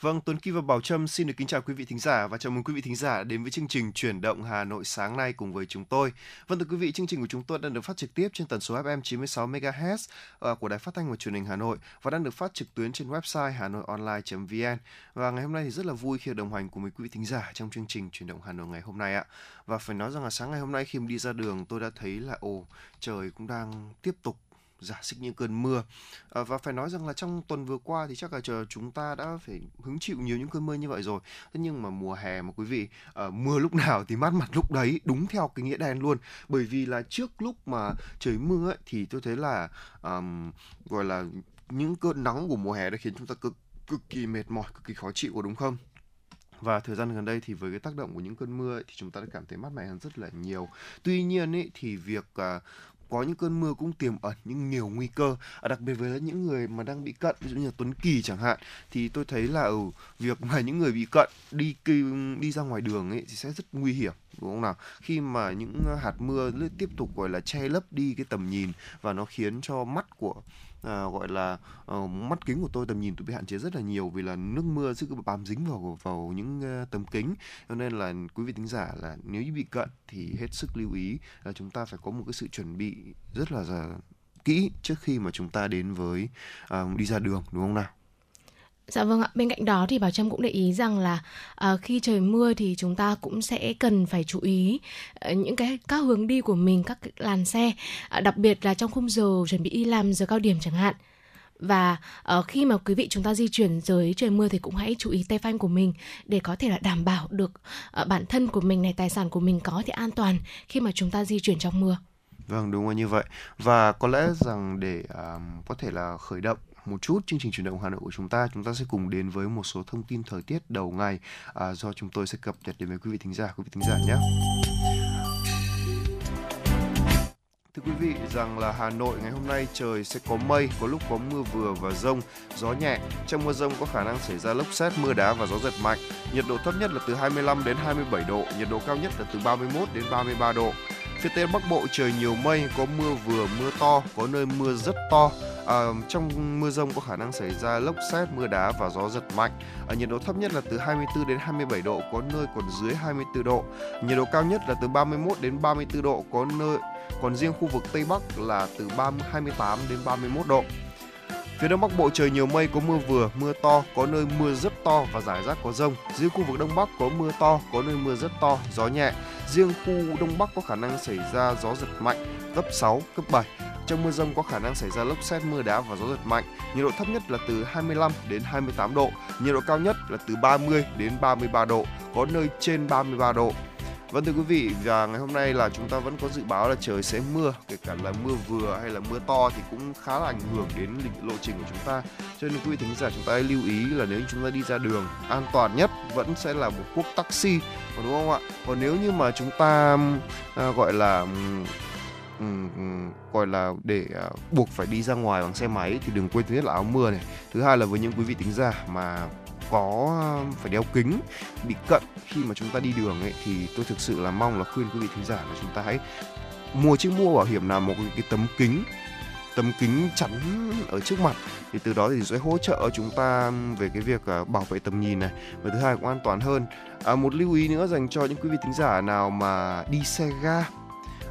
Vâng, Tuấn Kỳ và Bảo Trâm xin được kính chào quý vị thính giả và chào mừng quý vị thính giả đến với chương trình Chuyển động Hà Nội sáng nay cùng với chúng tôi. Vâng thưa quý vị, chương trình của chúng tôi đang được phát trực tiếp trên tần số FM 96 MHz ờ, của Đài Phát thanh và Truyền hình Hà Nội và đang được phát trực tuyến trên website hanoionline.vn. Và ngày hôm nay thì rất là vui khi đồng hành cùng với quý vị thính giả trong chương trình Chuyển động Hà Nội ngày hôm nay ạ. Và phải nói rằng là sáng ngày hôm nay khi đi ra đường tôi đã thấy là ồ trời cũng đang tiếp tục giả xích những cơn mưa. À, và phải nói rằng là trong tuần vừa qua thì chắc là chờ chúng ta đã phải hứng chịu nhiều những cơn mưa như vậy rồi. Thế nhưng mà mùa hè mà quý vị à, mưa lúc nào thì mát mặt lúc đấy đúng theo cái nghĩa đen luôn. Bởi vì là trước lúc mà trời mưa ấy, thì tôi thấy là um, gọi là những cơn nắng của mùa hè đã khiến chúng ta cực cực kỳ mệt mỏi cực kỳ khó chịu đúng không? Và thời gian gần đây thì với cái tác động của những cơn mưa ấy, thì chúng ta đã cảm thấy mát mẻ hơn rất là nhiều. Tuy nhiên ấy thì việc à, có những cơn mưa cũng tiềm ẩn những nhiều nguy cơ à, đặc biệt với những người mà đang bị cận ví dụ như là Tuấn Kỳ chẳng hạn thì tôi thấy là ở việc mà những người bị cận đi đi ra ngoài đường ấy thì sẽ rất nguy hiểm đúng không nào? Khi mà những hạt mưa tiếp tục gọi là che lấp đi cái tầm nhìn và nó khiến cho mắt của à, gọi là uh, mắt kính của tôi tầm nhìn tôi bị hạn chế rất là nhiều vì là nước mưa sẽ cứ bám dính vào vào những uh, tấm kính. Cho nên là quý vị thính giả là nếu như bị cận thì hết sức lưu ý là chúng ta phải có một cái sự chuẩn bị rất là, kỹ trước khi mà chúng ta đến với uh, đi ra đường đúng không nào? Dạ vâng ạ, bên cạnh đó thì Bảo Trâm cũng để ý rằng là à, khi trời mưa thì chúng ta cũng sẽ cần phải chú ý à, những cái các hướng đi của mình, các làn xe, à, đặc biệt là trong khung giờ chuẩn bị đi làm giờ cao điểm chẳng hạn. Và uh, khi mà quý vị chúng ta di chuyển dưới trời mưa thì cũng hãy chú ý tay phanh của mình để có thể là đảm bảo được uh, bản thân của mình này, tài sản của mình có thể an toàn khi mà chúng ta di chuyển trong mưa. Vâng, đúng là như vậy. Và có lẽ rằng để um, có thể là khởi động một chút chương trình chuyển động Hà Nội của chúng ta, chúng ta sẽ cùng đến với một số thông tin thời tiết đầu ngày à, do chúng tôi sẽ cập nhật đến với quý vị thính giả, quý vị thính giả nhé. Thưa quý vị rằng là Hà Nội ngày hôm nay trời sẽ có mây, có lúc có mưa vừa và rông, gió nhẹ. Trong mưa rông có khả năng xảy ra lốc xét, mưa đá và gió giật mạnh. Nhiệt độ thấp nhất là từ 25 đến 27 độ, nhiệt độ cao nhất là từ 31 đến 33 độ. Phía Tây Bắc Bộ trời nhiều mây, có mưa vừa, mưa to, có nơi mưa rất to. À, trong mưa rông có khả năng xảy ra lốc xét, mưa đá và gió giật mạnh. À, nhiệt độ thấp nhất là từ 24 đến 27 độ, có nơi còn dưới 24 độ. Nhiệt độ cao nhất là từ 31 đến 34 độ, có nơi còn riêng khu vực Tây Bắc là từ 30, 28 đến 31 độ. Phía Đông Bắc Bộ trời nhiều mây có mưa vừa, mưa to, có nơi mưa rất to và rải rác có rông. Riêng khu vực Đông Bắc có mưa to, có nơi mưa rất to, gió nhẹ. Riêng khu Đông Bắc có khả năng xảy ra gió giật mạnh cấp 6, cấp 7. Trong mưa rông có khả năng xảy ra lốc xét mưa đá và gió giật mạnh. Nhiệt độ thấp nhất là từ 25 đến 28 độ, nhiệt độ cao nhất là từ 30 đến 33 độ, có nơi trên 33 độ. Vâng thưa quý vị, và ngày hôm nay là chúng ta vẫn có dự báo là trời sẽ mưa, kể cả là mưa vừa hay là mưa to thì cũng khá là ảnh hưởng đến lộ trình của chúng ta. Cho nên quý vị thính giả chúng ta hãy lưu ý là nếu chúng ta đi ra đường an toàn nhất vẫn sẽ là một cuốc taxi, còn đúng không ạ? Còn nếu như mà chúng ta à, gọi là um, gọi là để uh, buộc phải đi ra ngoài bằng xe máy thì đừng quên thứ nhất là áo mưa này thứ hai là với những quý vị tính giả mà có um, phải đeo kính bị cận khi mà chúng ta đi đường ấy thì tôi thực sự là mong là khuyên quý vị thính giả là chúng ta hãy mua chiếc mua bảo hiểm là một cái tấm kính tấm kính chắn ở trước mặt. Thì từ đó thì sẽ hỗ trợ chúng ta um, về cái việc à, bảo vệ tầm nhìn này. Và thứ hai cũng an toàn hơn. À, một lưu ý nữa dành cho những quý vị thính giả nào mà đi xe ga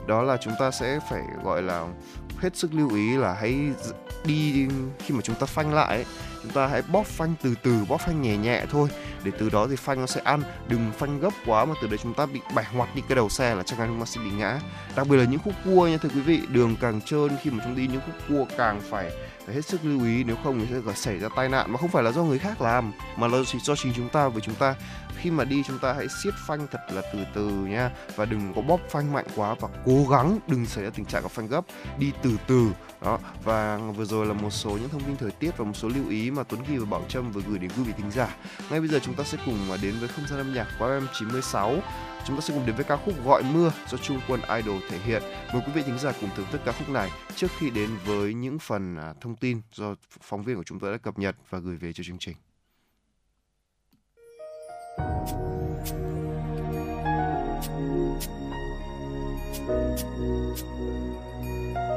đó là chúng ta sẽ phải gọi là hết sức lưu ý là hãy đi khi mà chúng ta phanh lại ấy, chúng ta hãy bóp phanh từ từ bóp phanh nhẹ nhẹ thôi. Để từ đó thì phanh nó sẽ ăn đừng phanh gấp quá mà từ đấy chúng ta bị bẻ ngoặt đi cái đầu xe là chắc chắn chúng ta sẽ bị ngã. Đặc biệt là những khúc cua nha thưa quý vị đường càng trơn khi mà chúng đi những khúc cua càng phải phải hết sức lưu ý nếu không thì sẽ xảy ra tai nạn mà không phải là do người khác làm, mà là do chính chúng ta. Với chúng ta khi mà đi chúng ta hãy siết phanh thật là từ từ nha, và đừng có bóp phanh mạnh quá và cố gắng đừng xảy ra tình trạng có phanh gấp. Đi từ từ đó, và vừa rồi là một số những thông tin thời tiết và một số lưu ý mà Tuấn Kỳ và Bảo Trâm vừa gửi đến quý vị thính giả ngay bây giờ chúng ta sẽ cùng đến với không gian âm nhạc của FM 96 chúng ta sẽ cùng đến với ca khúc Gọi Mưa do Trung Quân Idol thể hiện. Mời quý vị thính giả cùng thưởng thức ca khúc này trước khi đến với những phần à, thông tin do phóng viên của chúng tôi đã cập nhật và gửi về cho chương trình.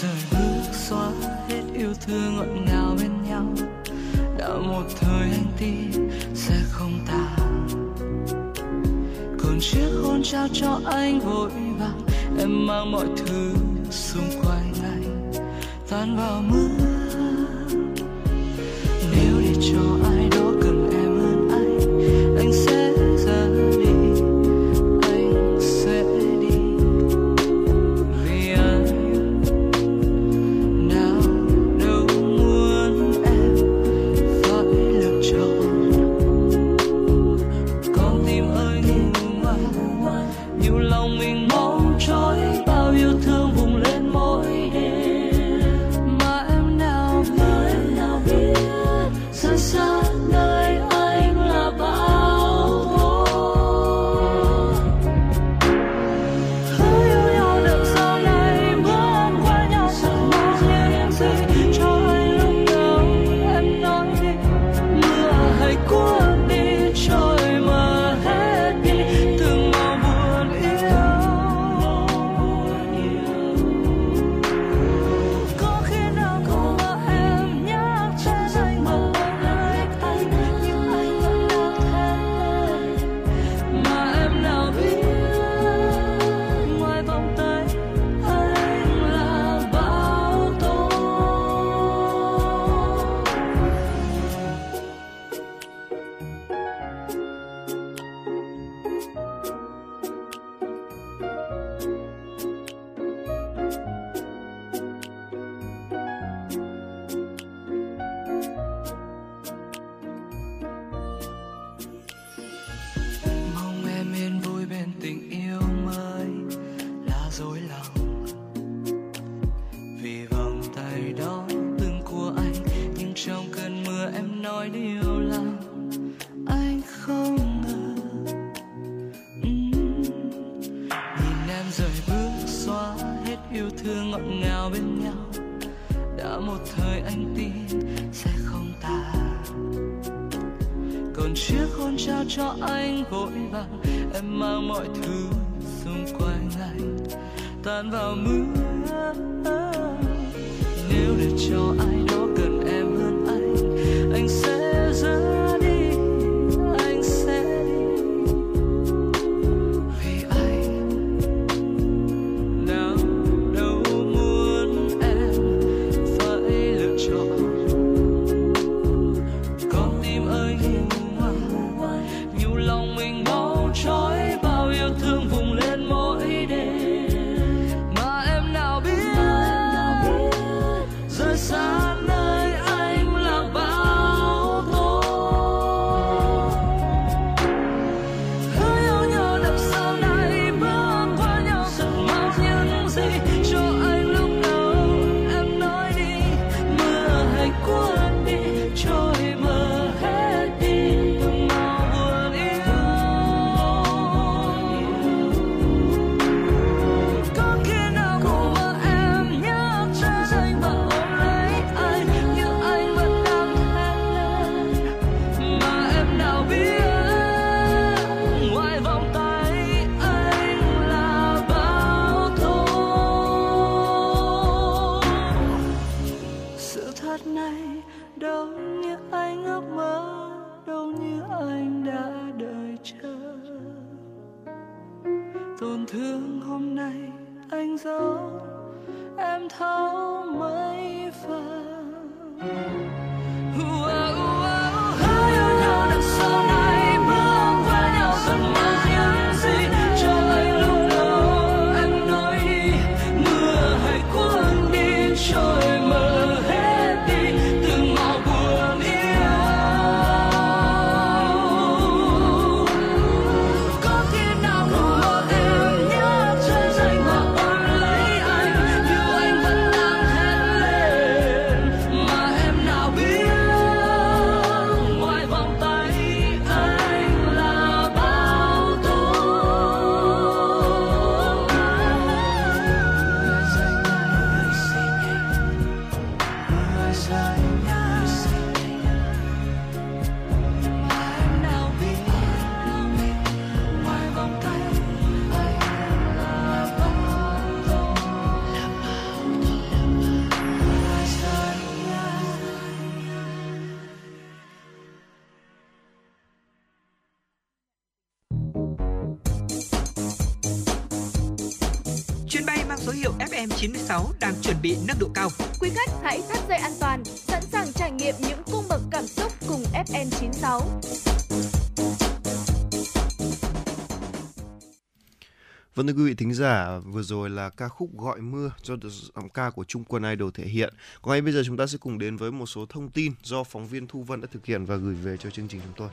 thời bước xóa hết yêu thương ngọt ngào bên nhau. Đã một thời anh tin sẽ không tàn. Còn chiếc hôn trao cho anh vội vàng, em mang mọi thứ xung quanh anh, tan vào mưa. Nếu để cho anh mọi thứ xung quanh anh. Tan vào mưa phút này, đâu như anh ước mơ, đâu như anh đã đợi chờ tổn thương hôm nay anh giấu, em thấu mấy phần. À, độ cao. Quý khách hãy thắt dây an toàn, sẵn sàng trải nghiệm những cung bậc cảm xúc cùng FM96. Vâng thưa quý vị thính giả, vừa rồi là ca khúc Gọi mưa do giọng ca của Trung Quân Idol thể hiện. Còn ngay bây giờ chúng ta sẽ cùng đến với một số thông tin do phóng viên Thu Vân đã thực hiện và gửi về cho chương trình chúng tôi.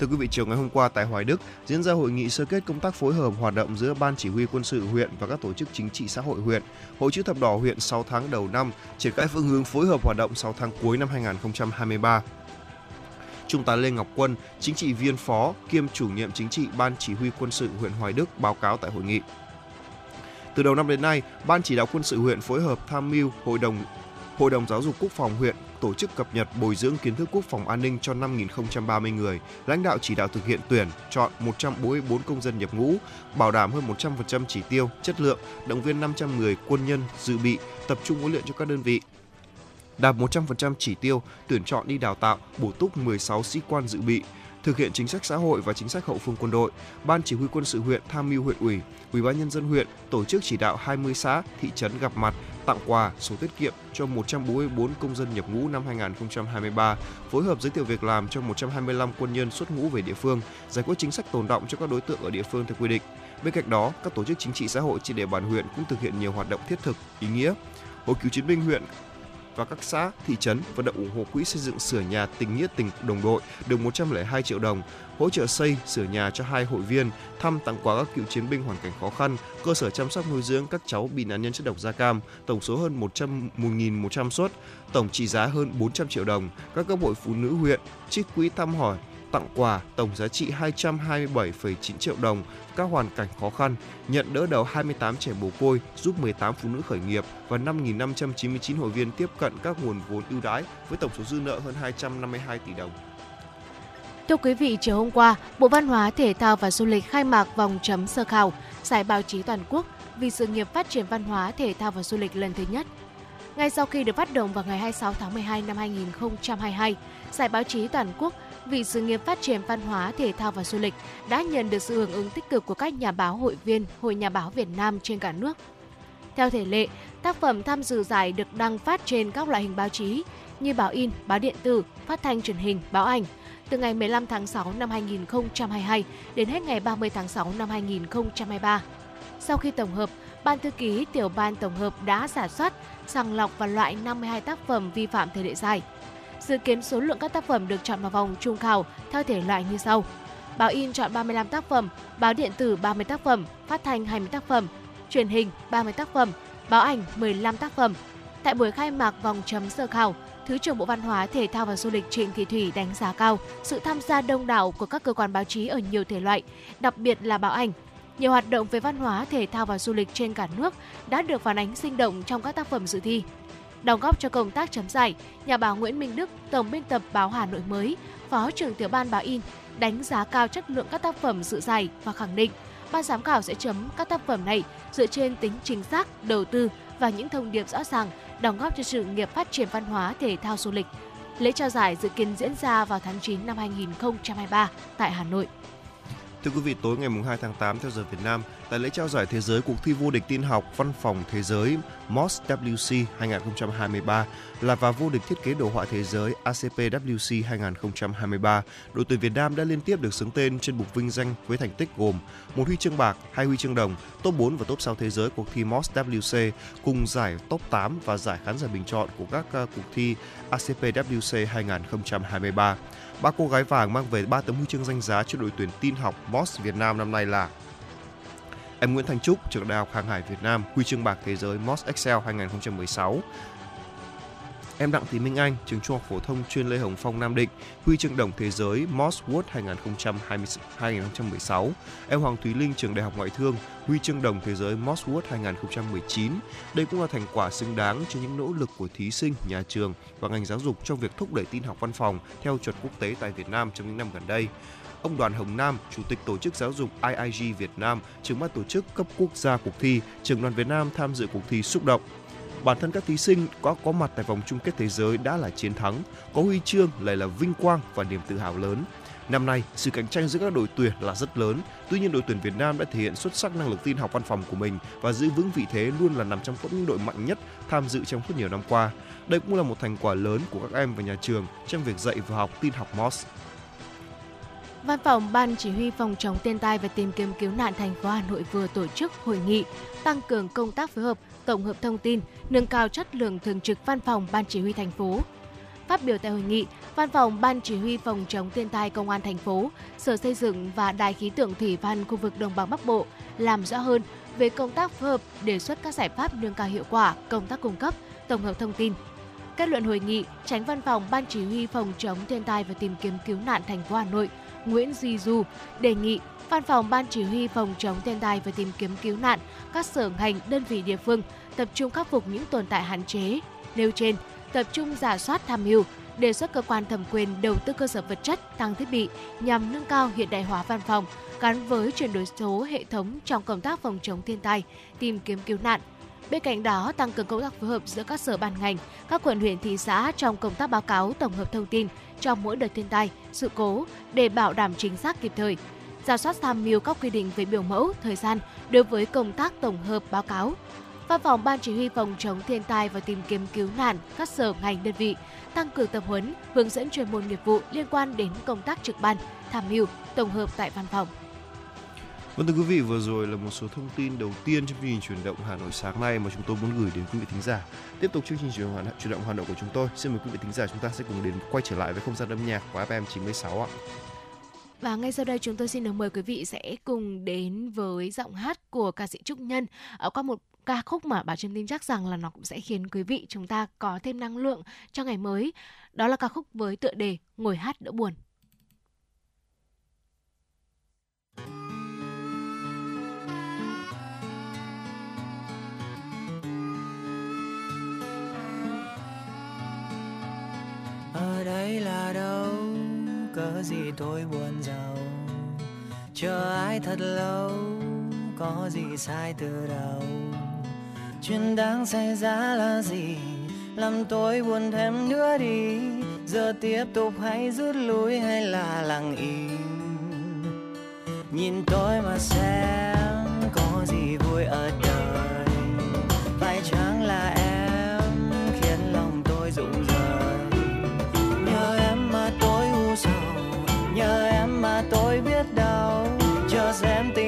Thưa quý vị, chiều ngày hôm qua tại Hoài Đức diễn ra hội nghị sơ kết công tác phối hợp hoạt động giữa Ban Chỉ huy quân sự huyện và các tổ chức chính trị xã hội huyện, Hội chữ thập đỏ huyện 6 tháng đầu năm, triển khai phương hướng phối hợp hoạt động 6 tháng cuối năm 2023. Trung tá Lê Ngọc Quân, chính trị viên phó kiêm chủ nhiệm chính trị Ban Chỉ huy quân sự huyện Hoài Đức báo cáo tại hội nghị. Từ đầu năm đến nay, Ban chỉ đạo quân sự huyện phối hợp tham mưu Hội đồng Hội đồng Giáo dục Quốc phòng huyện tổ chức cập nhật bồi dưỡng kiến thức quốc phòng an ninh cho 5.030 người, lãnh đạo chỉ đạo thực hiện tuyển, chọn 144 công dân nhập ngũ, bảo đảm hơn 100% chỉ tiêu, chất lượng, động viên 500 người quân nhân dự bị, tập trung huấn luyện cho các đơn vị, đạt 100% chỉ tiêu, tuyển chọn đi đào tạo, bổ túc 16 sĩ quan dự bị, thực hiện chính sách xã hội và chính sách hậu phương quân đội. Ban chỉ huy quân sự huyện tham mưu huyện ủy, ủy ban nhân dân huyện tổ chức chỉ đạo 20 xã, thị trấn gặp mặt, tặng quà, sổ tiết kiệm cho 144 công dân nhập ngũ năm 2023, phối hợp giới thiệu việc làm cho 125 quân nhân xuất ngũ về địa phương, giải quyết chính sách tồn động cho các đối tượng ở địa phương theo quy định. Bên cạnh đó, các tổ chức chính trị xã hội trên địa bàn huyện cũng thực hiện nhiều hoạt động thiết thực, ý nghĩa. Hội cựu chiến binh huyện và các xã, thị trấn vận động ủng hộ quỹ xây dựng sửa nhà tình nghĩa tình đồng đội được 102 triệu đồng, hỗ trợ xây sửa nhà cho hai hội viên, thăm tặng quà các cựu chiến binh hoàn cảnh khó khăn, cơ sở chăm sóc nuôi dưỡng các cháu bị nạn nhân chất độc da cam, tổng số hơn 100 1.100 suất, tổng trị giá hơn 400 triệu đồng. Các cấp hội phụ nữ huyện trích quỹ thăm hỏi tặng quà tổng giá trị 227,9 triệu đồng các hoàn cảnh khó khăn, nhận đỡ đầu 28 trẻ mồ côi, giúp 18 phụ nữ khởi nghiệp và 5.599 hội viên tiếp cận các nguồn vốn ưu đãi với tổng số dư nợ hơn 252 tỷ đồng. Thưa quý vị, chiều hôm qua, Bộ Văn hóa, Thể thao và Du lịch khai mạc vòng chấm sơ khảo giải báo chí toàn quốc vì sự nghiệp phát triển văn hóa, thể thao và du lịch lần thứ nhất. Ngay sau khi được phát động vào ngày 26 tháng 12 năm 2022, giải báo chí toàn quốc vì sự nghiệp phát triển văn hóa, thể thao và du lịch đã nhận được sự hưởng ứng tích cực của các nhà báo hội viên Hội Nhà báo Việt Nam trên cả nước. Theo thể lệ, tác phẩm tham dự giải được đăng phát trên các loại hình báo chí như báo in, báo điện tử, phát thanh truyền hình, báo ảnh từ ngày 15 tháng 6 năm 2022 đến hết ngày 30 tháng 6 năm 2023. Sau khi tổng hợp, Ban thư ký tiểu ban tổng hợp đã giả soát, sàng lọc và loại 52 tác phẩm vi phạm thể lệ giải. Dự kiến số lượng các tác phẩm được chọn vào vòng trung khảo theo thể loại như sau. Báo in chọn 35 tác phẩm, báo điện tử 30 tác phẩm, phát thanh 20 tác phẩm, truyền hình 30 tác phẩm, báo ảnh 15 tác phẩm. Tại buổi khai mạc vòng chấm sơ khảo, Thứ trưởng Bộ Văn hóa, Thể thao và Du lịch Trịnh Thị Thủy đánh giá cao sự tham gia đông đảo của các cơ quan báo chí ở nhiều thể loại, đặc biệt là báo ảnh. Nhiều hoạt động về văn hóa, thể thao và du lịch trên cả nước đã được phản ánh sinh động trong các tác phẩm dự thi. Đóng góp cho công tác chấm giải, nhà báo Nguyễn Minh Đức, tổng biên tập báo Hà Nội mới, phó trưởng tiểu ban báo in đánh giá cao chất lượng các tác phẩm dự giải và khẳng định ban giám khảo sẽ chấm các tác phẩm này dựa trên tính chính xác, đầu tư và những thông điệp rõ ràng đóng góp cho sự nghiệp phát triển văn hóa thể thao du lịch. Lễ trao giải dự kiến diễn ra vào tháng 9 năm 2023 tại Hà Nội. Thưa quý vị, tối ngày 2 tháng 8 theo giờ Việt Nam, tại lễ trao giải thế giới cuộc thi vô địch tin học văn phòng thế giới MOS WC 2023 là và vô địch thiết kế đồ họa thế giới ACP WC 2023, đội tuyển Việt Nam đã liên tiếp được xứng tên trên bục vinh danh với thành tích gồm một huy chương bạc, hai huy chương đồng, top 4 và top 6 thế giới cuộc thi MOS WC cùng giải top 8 và giải khán giả bình chọn của các ờ, cuộc thi ACP WC 2023. Ba cô gái vàng mang về 3 tấm huy chương danh giá cho đội tuyển tin học MOS Việt Nam năm nay là Em Nguyễn Thành Trúc, trường Đại học Hàng hải Việt Nam, huy chương bạc thế giới MOS Excel 2016. Em Đặng Thị Minh Anh, trường Trung học phổ thông chuyên Lê Hồng Phong Nam Định, huy chương đồng thế giới Moss World 2020, 2016. Em Hoàng Thúy Linh, trường Đại học Ngoại thương, huy chương đồng thế giới Moss World 2019. Đây cũng là thành quả xứng đáng cho những nỗ lực của thí sinh, nhà trường và ngành giáo dục trong việc thúc đẩy tin học văn phòng theo chuẩn quốc tế tại Việt Nam trong những năm gần đây ông Đoàn Hồng Nam, Chủ tịch Tổ chức Giáo dục IIG Việt Nam, trưởng ban tổ chức cấp quốc gia cuộc thi, trưởng đoàn Việt Nam tham dự cuộc thi xúc động. Bản thân các thí sinh có có mặt tại vòng chung kết thế giới đã là chiến thắng, có huy chương lại là vinh quang và niềm tự hào lớn. Năm nay, sự cạnh tranh giữa các đội tuyển là rất lớn. Tuy nhiên đội tuyển Việt Nam đã thể hiện xuất sắc năng lực tin học văn phòng của mình và giữ vững vị thế luôn là nằm trong top những đội mạnh nhất tham dự trong suốt nhiều năm qua. Đây cũng là một thành quả lớn của các em và nhà trường trong việc dạy và học tin học MOS. Văn phòng Ban Chỉ huy phòng chống thiên tai và tìm kiếm cứu nạn thành phố Hà Nội vừa tổ chức hội nghị tăng cường công tác phối hợp, tổng hợp thông tin, nâng cao chất lượng thường trực Văn phòng Ban Chỉ huy thành phố. Phát biểu tại hội nghị, Văn phòng Ban Chỉ huy phòng chống thiên tai Công an thành phố, Sở Xây dựng và Đài khí tượng thủy văn khu vực Đồng bằng Bắc Bộ làm rõ hơn về công tác phối hợp, đề xuất các giải pháp nâng cao hiệu quả công tác cung cấp, tổng hợp thông tin, Kết luận hội nghị, Tránh Văn phòng Ban Chỉ huy phòng chống thiên tai và tìm kiếm cứu nạn thành phố Hà Nội Nguyễn Duy Du đề nghị Văn phòng Ban Chỉ huy phòng chống thiên tai và tìm kiếm cứu nạn, các sở ngành, đơn vị địa phương tập trung khắc phục những tồn tại hạn chế. Nêu trên, tập trung giả soát tham mưu, đề xuất cơ quan thẩm quyền đầu tư cơ sở vật chất, tăng thiết bị nhằm nâng cao hiện đại hóa văn phòng gắn với chuyển đổi số hệ thống trong công tác phòng chống thiên tai, tìm kiếm cứu nạn, Bên cạnh đó, tăng cường công tác phối hợp giữa các sở ban ngành, các quận huyện thị xã trong công tác báo cáo tổng hợp thông tin trong mỗi đợt thiên tai, sự cố để bảo đảm chính xác kịp thời. Giả soát tham mưu các quy định về biểu mẫu, thời gian đối với công tác tổng hợp báo cáo. Văn phòng Ban Chỉ huy phòng chống thiên tai và tìm kiếm cứu nạn các sở ngành đơn vị tăng cường tập huấn, hướng dẫn chuyên môn nghiệp vụ liên quan đến công tác trực ban, tham mưu, tổng hợp tại văn phòng. Vâng thưa quý vị, vừa rồi là một số thông tin đầu tiên trong chương trình chuyển động Hà Nội sáng nay mà chúng tôi muốn gửi đến quý vị thính giả. Tiếp tục chương trình chuyển động, chuyển động Hà Nội của chúng tôi, xin mời quý vị thính giả chúng ta sẽ cùng đến quay trở lại với không gian âm nhạc của FM 96 ạ. Và ngay sau đây chúng tôi xin được mời quý vị sẽ cùng đến với giọng hát của ca sĩ Trúc Nhân ở qua một ca khúc mà bà Trâm tin chắc rằng là nó cũng sẽ khiến quý vị chúng ta có thêm năng lượng cho ngày mới. Đó là ca khúc với tựa đề Ngồi hát đỡ buồn. ở đây là đâu cớ gì tôi buồn giàu chờ ai thật lâu có gì sai từ đầu chuyện đáng xảy ra là gì? Làm tôi buồn thêm nữa đi. Giờ tiếp tục hay rút lui hay là lặng im? Nhìn tôi mà xem, có gì vui ở đời? Phải chăng là em khiến lòng tôi rụng rời? Nhờ em mà tôi u sầu, nhờ em mà tôi biết đau. Cho xem tình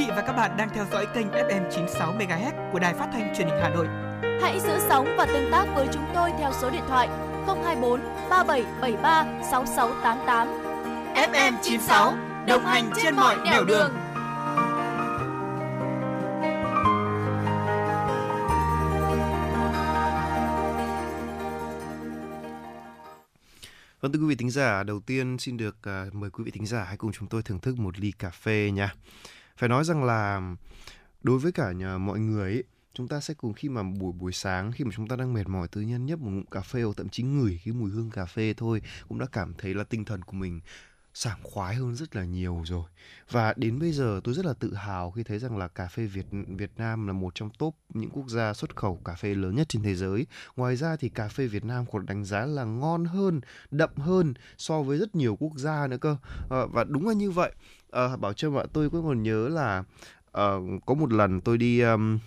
vị và các bạn đang theo dõi kênh FM 96 MHz của Đài Phát thanh Truyền hình Hà Nội. Hãy giữ sóng và tương tác với chúng tôi theo số điện thoại 024 3773 6688. FM 96 đồng hành trên mọi nẻo đường. Vâng thưa quý vị thính giả, đầu tiên xin được uh, mời quý vị thính giả hãy cùng chúng tôi thưởng thức một ly cà phê nha. Phải nói rằng là đối với cả nhà mọi người ấy, chúng ta sẽ cùng khi mà buổi buổi sáng khi mà chúng ta đang mệt mỏi tự nhiên nhấp một ngụm cà phê hoặc thậm chí ngửi cái mùi hương cà phê thôi cũng đã cảm thấy là tinh thần của mình sảng khoái hơn rất là nhiều rồi. Và đến bây giờ tôi rất là tự hào khi thấy rằng là cà phê Việt Việt Nam là một trong top những quốc gia xuất khẩu cà phê lớn nhất trên thế giới. Ngoài ra thì cà phê Việt Nam còn đánh giá là ngon hơn đậm hơn so với rất nhiều quốc gia nữa cơ. À, và đúng là như vậy à, bảo trâm ạ tôi cũng còn nhớ là uh, có một lần tôi đi um,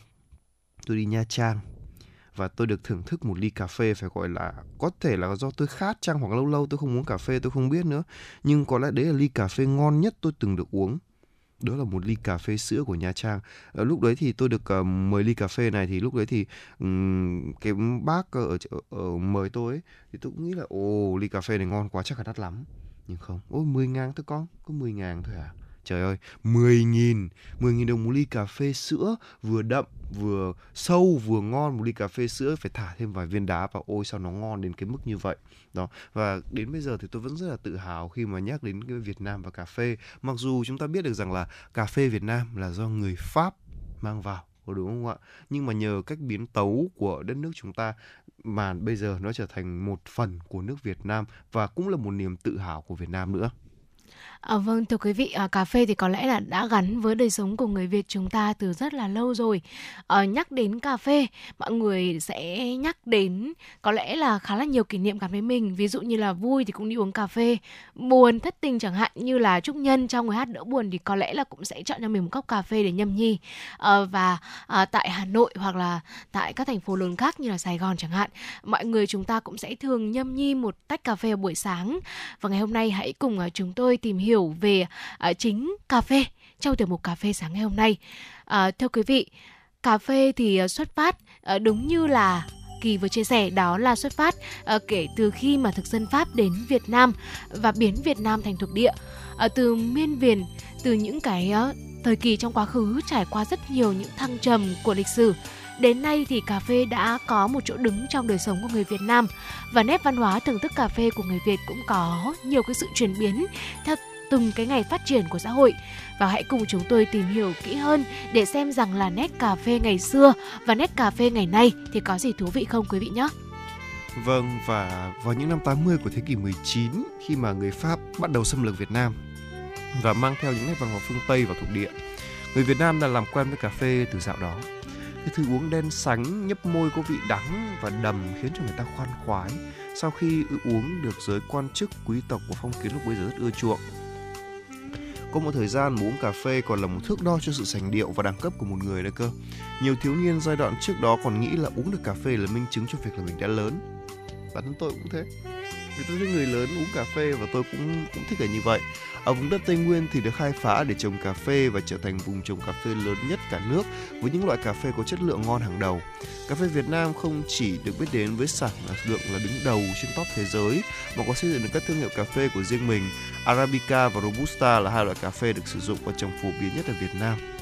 tôi đi Nha Trang và tôi được thưởng thức một ly cà phê phải gọi là có thể là do tôi khát chăng hoặc lâu lâu tôi không uống cà phê tôi không biết nữa nhưng có lẽ đấy là ly cà phê ngon nhất tôi từng được uống đó là một ly cà phê sữa của Nha Trang. À, lúc đấy thì tôi được uh, mời ly cà phê này thì lúc đấy thì um, cái bác ở, ở, ở mời tôi ấy, thì tôi cũng nghĩ là ồ ly cà phê này ngon quá chắc là đắt lắm. Nhưng không, ôi 10 ngàn thôi con, có 10 ngàn thôi à. Trời ơi, 10 nghìn. 10 nghìn đồng một ly cà phê sữa Vừa đậm, vừa sâu, vừa ngon. Một ly cà phê sữa phải thả thêm vài viên đá và Ôi sao nó ngon đến cái mức như vậy? Đó. Và đến bây giờ thì tôi vẫn rất là tự hào Khi mà nhắc đến cái Việt Nam và cà phê. Mặc dù chúng ta biết được rằng là Cà phê Việt Nam là do người Pháp mang vào đúng không ạ? Nhưng mà nhờ cách biến tấu của đất nước chúng ta mà bây giờ nó trở thành một phần của nước Việt Nam và cũng là một niềm tự hào của Việt Nam nữa. À, vâng thưa quý vị, à, cà phê thì có lẽ là đã gắn với đời sống của người Việt chúng ta từ rất là lâu rồi. À, nhắc đến cà phê, mọi người sẽ nhắc đến có lẽ là khá là nhiều kỷ niệm gắn với mình. Ví dụ như là vui thì cũng đi uống cà phê, buồn thất tình chẳng hạn như là trúc nhân trong người hát đỡ buồn thì có lẽ là cũng sẽ chọn cho mình một cốc cà phê để nhâm nhi. À, và à, tại Hà Nội hoặc là tại các thành phố lớn khác như là Sài Gòn chẳng hạn, mọi người chúng ta cũng sẽ thường nhâm nhi một tách cà phê buổi sáng. Và ngày hôm nay hãy cùng chúng tôi tìm hiểu hiểu về uh, chính cà phê trong tiểu mục cà phê sáng ngày hôm nay. Uh, thưa quý vị, cà phê thì à, xuất phát uh, đúng như là Kỳ vừa chia sẻ đó là xuất phát uh, kể từ khi mà thực dân Pháp đến Việt Nam và biến Việt Nam thành thuộc địa. Uh, từ miên viền, từ những cái uh, thời kỳ trong quá khứ trải qua rất nhiều những thăng trầm của lịch sử Đến nay thì cà phê đã có một chỗ đứng trong đời sống của người Việt Nam và nét văn hóa thưởng thức cà phê của người Việt cũng có nhiều cái sự chuyển biến theo từng cái ngày phát triển của xã hội và hãy cùng chúng tôi tìm hiểu kỹ hơn để xem rằng là nét cà phê ngày xưa và nét cà phê ngày nay thì có gì thú vị không quý vị nhé. Vâng và vào những năm 80 của thế kỷ 19 khi mà người Pháp bắt đầu xâm lược Việt Nam và mang theo những nét văn hóa phương Tây vào thuộc địa, người Việt Nam đã làm quen với cà phê từ dạo đó. Cái thứ uống đen sánh, nhấp môi có vị đắng và đầm khiến cho người ta khoan khoái. Sau khi uống được giới quan chức quý tộc của phong kiến lúc bấy giờ rất ưa chuộng có một thời gian mà uống cà phê còn là một thước đo cho sự sành điệu và đẳng cấp của một người đấy cơ. Nhiều thiếu niên giai đoạn trước đó còn nghĩ là uống được cà phê là minh chứng cho việc là mình đã lớn. Bản thân tôi cũng thế. Vì tôi thấy người lớn uống cà phê và tôi cũng cũng thích là như vậy. Ở vùng đất Tây Nguyên thì được khai phá để trồng cà phê và trở thành vùng trồng cà phê lớn nhất cả nước với những loại cà phê có chất lượng ngon hàng đầu. Cà phê Việt Nam không chỉ được biết đến với sản lượng là đứng đầu trên top thế giới, mà có xây dựng được các thương hiệu cà phê của riêng mình. Arabica và Robusta là hai loại cà phê được sử dụng và trồng phổ biến nhất ở Việt Nam.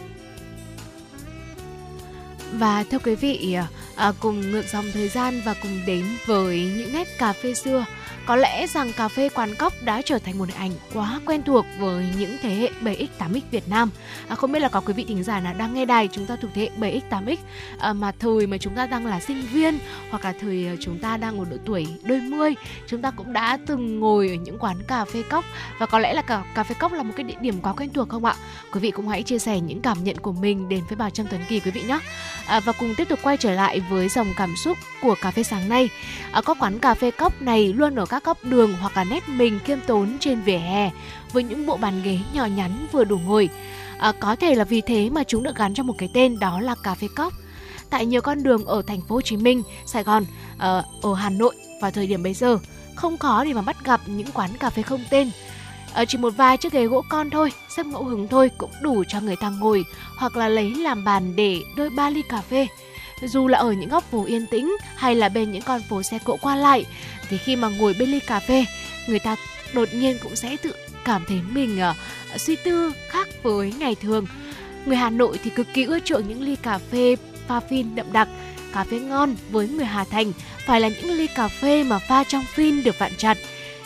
Và thưa quý vị, à, à, cùng ngược dòng thời gian và cùng đến với những nét cà phê xưa có lẽ rằng cà phê quán cóc đã trở thành một hình ảnh quá quen thuộc với những thế hệ 7X 8X Việt Nam. À, không biết là có quý vị thính giả nào đang nghe đài chúng ta thuộc thế hệ 7X 8X à, mà thời mà chúng ta đang là sinh viên hoặc là thời à, chúng ta đang ở độ tuổi đôi mươi, chúng ta cũng đã từng ngồi ở những quán cà phê cóc và có lẽ là cà cà phê cóc là một cái địa điểm quá quen thuộc không ạ? Quý vị cũng hãy chia sẻ những cảm nhận của mình đến với bà Trâm Tuấn Kỳ quý vị nhé. À, và cùng tiếp tục quay trở lại với dòng cảm xúc của cà phê sáng nay. À, các quán cà phê cốc này luôn ở các góc đường hoặc là nét mình kiêm tốn trên vỉa hè với những bộ bàn ghế nhỏ nhắn vừa đủ ngồi. À, có thể là vì thế mà chúng được gắn cho một cái tên đó là cà phê cốc Tại nhiều con đường ở thành phố Hồ Chí Minh, Sài Gòn, à, ở Hà Nội vào thời điểm bây giờ không khó để mà bắt gặp những quán cà phê không tên à, chỉ một vài chiếc ghế gỗ con thôi xếp ngẫu hứng thôi cũng đủ cho người ta ngồi hoặc là lấy làm bàn để đôi ba ly cà phê. Dù là ở những góc phố yên tĩnh hay là bên những con phố xe cộ qua lại thì khi mà ngồi bên ly cà phê người ta đột nhiên cũng sẽ tự cảm thấy mình uh, suy tư khác với ngày thường. Người Hà Nội thì cực kỳ ưa chuộng những ly cà phê pha phin đậm đặc cà phê ngon với người Hà Thành phải là những ly cà phê mà pha trong phin được vặn chặt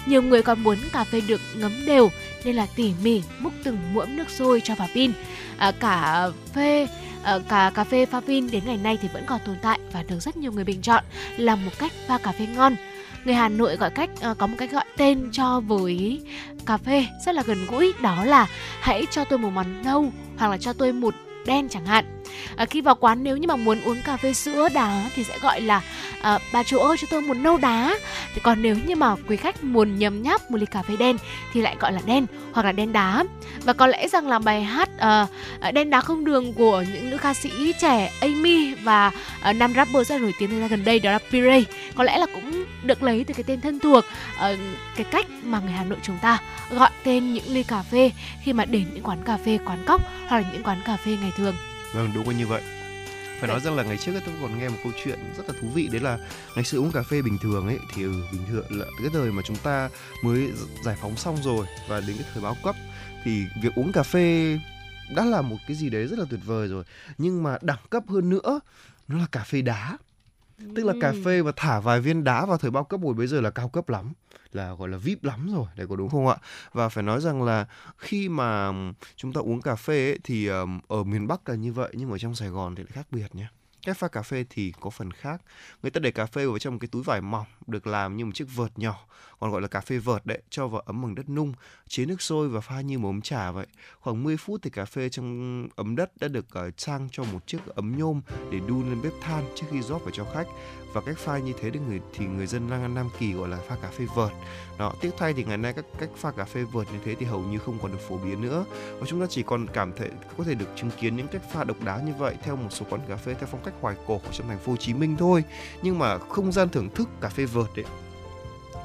nhiều người còn muốn cà phê được ngấm đều nên là tỉ mỉ múc từng muỗng nước sôi cho vào pin. À, cả phê à, cả cà phê pha phin đến ngày nay thì vẫn còn tồn tại và được rất nhiều người bình chọn là một cách pha cà phê ngon. Người Hà Nội gọi cách uh, có một cách gọi tên cho với cà phê rất là gần gũi đó là hãy cho tôi một món nâu hoặc là cho tôi một đen chẳng hạn à, khi vào quán nếu như mà muốn uống cà phê sữa đá thì sẽ gọi là à, bà chủ ơi cho tôi một nâu đá. Thì còn nếu như mà quý khách muốn nhấm nháp một ly cà phê đen thì lại gọi là đen hoặc là đen đá. Và có lẽ rằng là bài hát à, à đen đá không đường của những nữ ca sĩ trẻ Amy và à, nam rapper rất nổi tiếng thời gian gần đây đó là Pirey có lẽ là cũng được lấy từ cái tên thân thuộc à, cái cách mà người Hà Nội chúng ta gọi tên những ly cà phê khi mà đến những quán cà phê quán cóc hoặc là những quán cà phê ngày thường. Vâng đúng là như vậy. Phải nói rằng là ngày trước tôi còn nghe một câu chuyện rất là thú vị đấy là ngày xưa uống cà phê bình thường ấy thì ừ, bình thường là cái thời mà chúng ta mới giải phóng xong rồi và đến cái thời báo cấp thì việc uống cà phê đã là một cái gì đấy rất là tuyệt vời rồi. Nhưng mà đẳng cấp hơn nữa nó là cà phê đá tức là cà phê và thả vài viên đá vào thời bao cấp hồi bây giờ là cao cấp lắm là gọi là vip lắm rồi đấy có đúng không ạ? Và phải nói rằng là khi mà chúng ta uống cà phê ấy, thì ở miền bắc là như vậy nhưng ở trong sài gòn thì lại khác biệt nhé cách pha cà phê thì có phần khác. Người ta để cà phê vào trong một cái túi vải mỏng được làm như một chiếc vợt nhỏ còn gọi là cà phê vợt đấy cho vào ấm bằng đất nung chế nước sôi và pha như một ấm trà vậy. Khoảng 10 phút thì cà phê trong ấm đất đã được ờ, uh, sang cho một chiếc ấm nhôm để đun lên bếp than trước khi rót vào cho khách và cách pha như thế thì người thì người dân Nam Nam Kỳ gọi là pha cà phê vợt. Đó, tiếc thay thì ngày nay các cách pha cà phê vợt như thế thì hầu như không còn được phổ biến nữa và chúng ta chỉ còn cảm thấy có thể được chứng kiến những cách pha độc đáo như vậy theo một số quán cà phê theo phong cách hoài cổ của trong thành phố Hồ Chí Minh thôi. Nhưng mà không gian thưởng thức cà phê vợt đấy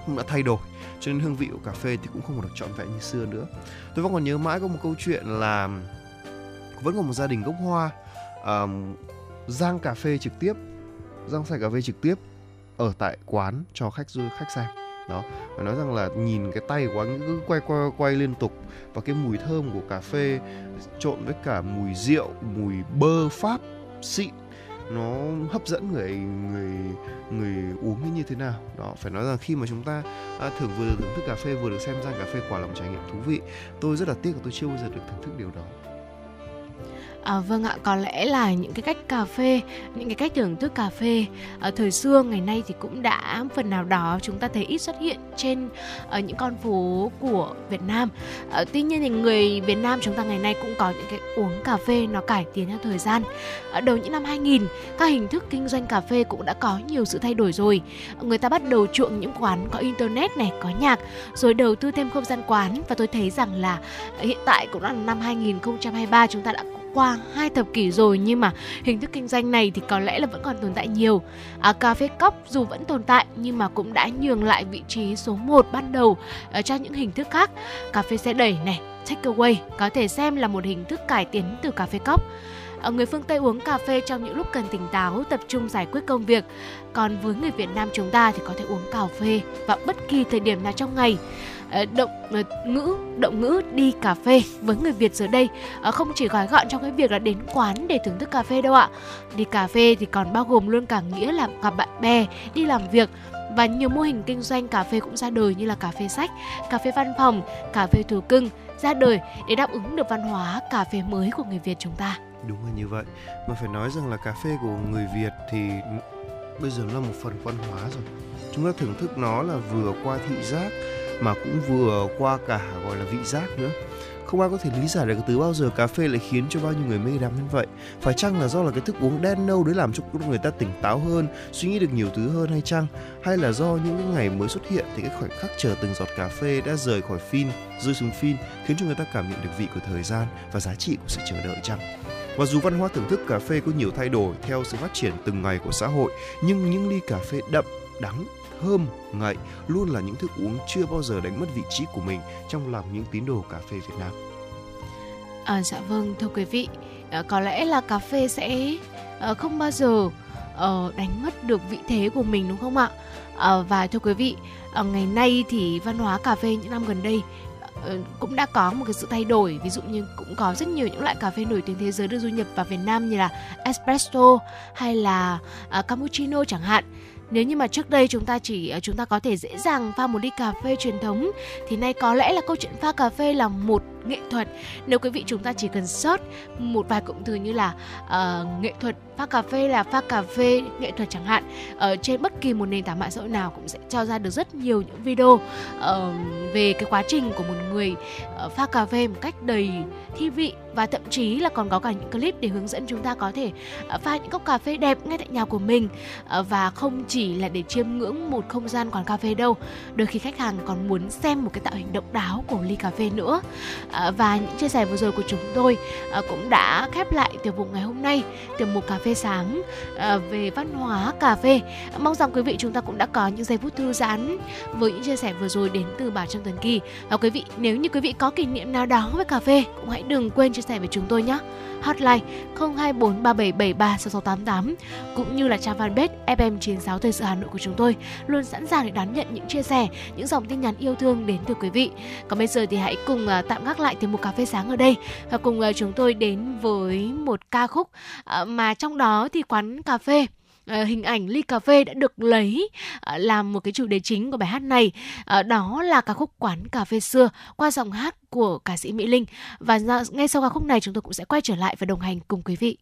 cũng đã thay đổi cho nên hương vị của cà phê thì cũng không còn được trọn vẹn như xưa nữa tôi vẫn còn nhớ mãi có một câu chuyện là vẫn còn một gia đình gốc hoa um, giang cà phê trực tiếp rau xay cà phê trực tiếp ở tại quán cho khách du khách xem. Đó và nói rằng là nhìn cái tay của anh cứ quay quay quay liên tục và cái mùi thơm của cà phê trộn với cả mùi rượu mùi bơ pháp xịn nó hấp dẫn người người người uống như thế nào. Đó phải nói rằng khi mà chúng ta à, thưởng vừa được thưởng thức cà phê vừa được xem ra cà phê quả là một trải nghiệm thú vị tôi rất là tiếc là tôi chưa bao giờ được thưởng thức điều đó. À, vâng ạ, có lẽ là những cái cách cà phê, những cái cách thưởng thức cà phê ở thời xưa ngày nay thì cũng đã phần nào đó chúng ta thấy ít xuất hiện trên ở những con phố của Việt Nam. À, tuy nhiên thì người Việt Nam chúng ta ngày nay cũng có những cái uống cà phê nó cải tiến theo thời gian. Ở đầu những năm 2000, các hình thức kinh doanh cà phê cũng đã có nhiều sự thay đổi rồi. Người ta bắt đầu chuộng những quán có internet này, có nhạc, rồi đầu tư thêm không gian quán và tôi thấy rằng là hiện tại cũng là năm 2023 chúng ta đã qua hai thập kỷ rồi nhưng mà hình thức kinh doanh này thì có lẽ là vẫn còn tồn tại nhiều. À, cà phê cốc dù vẫn tồn tại nhưng mà cũng đã nhường lại vị trí số 1 ban đầu uh, cho những hình thức khác. Cà phê xe đẩy này, takeaway có thể xem là một hình thức cải tiến từ cà phê cốc. Ờ, người phương Tây uống cà phê trong những lúc cần tỉnh táo, tập trung giải quyết công việc. Còn với người Việt Nam chúng ta thì có thể uống cà phê vào bất kỳ thời điểm nào trong ngày. Ờ, động ờ, ngữ động ngữ đi cà phê với người Việt giờ đây ờ, không chỉ gói gọn trong cái việc là đến quán để thưởng thức cà phê đâu ạ đi cà phê thì còn bao gồm luôn cả nghĩa là gặp bạn bè đi làm việc và nhiều mô hình kinh doanh cà phê cũng ra đời như là cà phê sách, cà phê văn phòng, cà phê thú cưng ra đời để đáp ứng được văn hóa cà phê mới của người Việt chúng ta. Đúng là như vậy. Mà phải nói rằng là cà phê của người Việt thì bây giờ là một phần văn hóa rồi. Chúng ta thưởng thức nó là vừa qua thị giác mà cũng vừa qua cả, gọi là, vị giác nữa. Không ai có thể lý giải được từ bao giờ cà phê lại khiến cho bao nhiêu người mê đắm như vậy. Phải chăng là do là cái thức uống đen nâu đấy làm cho người ta tỉnh táo hơn, suy nghĩ được nhiều thứ hơn hay chăng? Hay là do những cái ngày mới xuất hiện thì cái khoảnh khắc chờ từng giọt cà phê đã rời khỏi phin rơi xuống phin khiến cho người ta cảm nhận được vị của thời gian và giá trị của sự chờ đợi chăng? Và dù văn hóa thưởng thức cà phê có nhiều thay đổi theo sự phát triển từng ngày của xã hội, nhưng những ly cà phê đậm, đắng thơm, ngậy luôn là những thức uống chưa bao giờ đánh mất vị trí của mình trong lòng những tín đồ cà phê Việt Nam. À, dạ vâng, thưa quý vị, à, có lẽ là cà phê sẽ à, không bao giờ à, đánh mất được vị thế của mình đúng không ạ? À, và thưa quý vị, à, ngày nay thì văn hóa cà phê những năm gần đây ờ, cũng đã có một cái sự thay đổi ví dụ như cũng có rất nhiều những loại cà phê nổi tiếng thế giới được du nhập vào Việt Nam như là espresso hay là uh, cappuccino chẳng hạn nếu như mà trước đây chúng ta chỉ ờ, chúng ta có thể dễ dàng pha một ly cà phê truyền thống, thì nay có lẽ là câu chuyện pha cà phê là một nghệ thuật. Nếu quý vị chúng ta chỉ cần search một vài cụm từ như là uh, nghệ thuật pha cà phê là pha cà phê nghệ thuật chẳng hạn ở trên bất kỳ một nền tảng mạng xã hội nào cũng sẽ cho ra được rất nhiều những video uh, về cái quá trình của một người uh, pha cà phê một cách đầy thi vị và thậm chí là còn có cả những clip để hướng dẫn chúng ta có thể uh, pha những cốc cà phê đẹp ngay tại nhà của mình uh, và không chỉ là để chiêm ngưỡng một không gian quán cà phê đâu. Đôi khi khách hàng còn muốn xem một cái tạo hình độc đáo của ly cà phê nữa. Ờ, và những chia sẻ vừa rồi của chúng tôi ờ, cũng đã khép lại tiểu mục ngày hôm nay tiểu mục cà phê sáng à, về văn hóa cà phê. Mong rằng quý vị chúng ta cũng đã có những giây phút thư giãn với những chia sẻ vừa rồi đến từ bà Trâm Tuần Kỳ. Và quý vị nếu như quý vị có kỷ niệm nào đó với cà phê cũng hãy đừng quên chia sẻ với chúng tôi nhé. Hotline 02437736688 cũng như là trang fanpage FM96 Thời sự Hà Nội của chúng tôi luôn sẵn sàng để đón nhận những chia sẻ, những dòng tin nhắn yêu thương đến từ quý vị. Còn bây giờ thì hãy cùng tạm gác lại tiếng một cà phê sáng ở đây. Và cùng ờ, chúng tôi đến với một ca khúc ờ, mà trong đó thì quán cà phê ờ, hình ảnh ly cà phê đã được lấy làm một cái chủ đề chính của bài hát này. Đó là ca khúc quán cà phê xưa qua giọng hát của ca sĩ Mỹ Linh. Và dạ, ngay sau ca khúc này chúng tôi cũng sẽ quay trở lại và đồng hành cùng quý vị.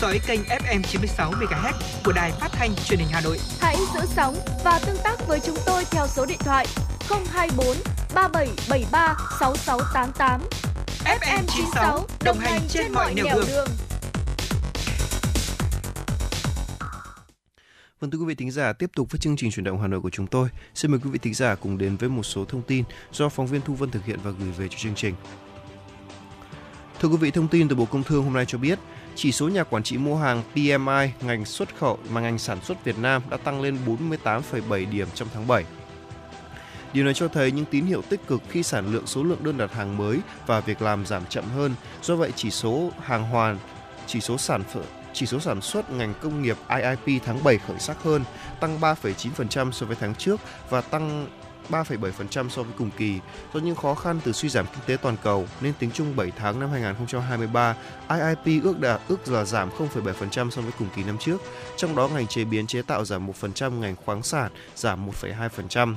Dõi kênh FM 96 MHz của đài phát thanh truyền hình Hà Nội. Hãy giữ sóng và tương tác với chúng tôi theo số điện thoại 024 3773 6688. FM 96 đồng hành trên mọi nẻo đường. Vâng thưa quý vị thính giả, tiếp tục với chương trình chuyển động Hà Nội của chúng tôi. Xin mời quý vị thính giả cùng đến với một số thông tin do phóng viên Thu Vân thực hiện và gửi về cho chương trình. Thưa quý vị, thông tin từ Bộ Công Thương hôm nay cho biết, chỉ số nhà quản trị mua hàng PMI ngành xuất khẩu mà ngành sản xuất Việt Nam đã tăng lên 48,7 điểm trong tháng 7. Điều này cho thấy những tín hiệu tích cực khi sản lượng số lượng đơn đặt hàng mới và việc làm giảm chậm hơn. Do vậy, chỉ số hàng hoàn, chỉ số sản phẩm chỉ số sản xuất ngành công nghiệp IIP tháng 7 khởi sắc hơn, tăng 3,9% so với tháng trước và tăng 3,7% so với cùng kỳ. Do những khó khăn từ suy giảm kinh tế toàn cầu nên tính chung 7 tháng năm 2023, IIP ước đạt ước là giảm 0,7% so với cùng kỳ năm trước. Trong đó ngành chế biến chế tạo giảm 1%, ngành khoáng sản giảm 1,2%.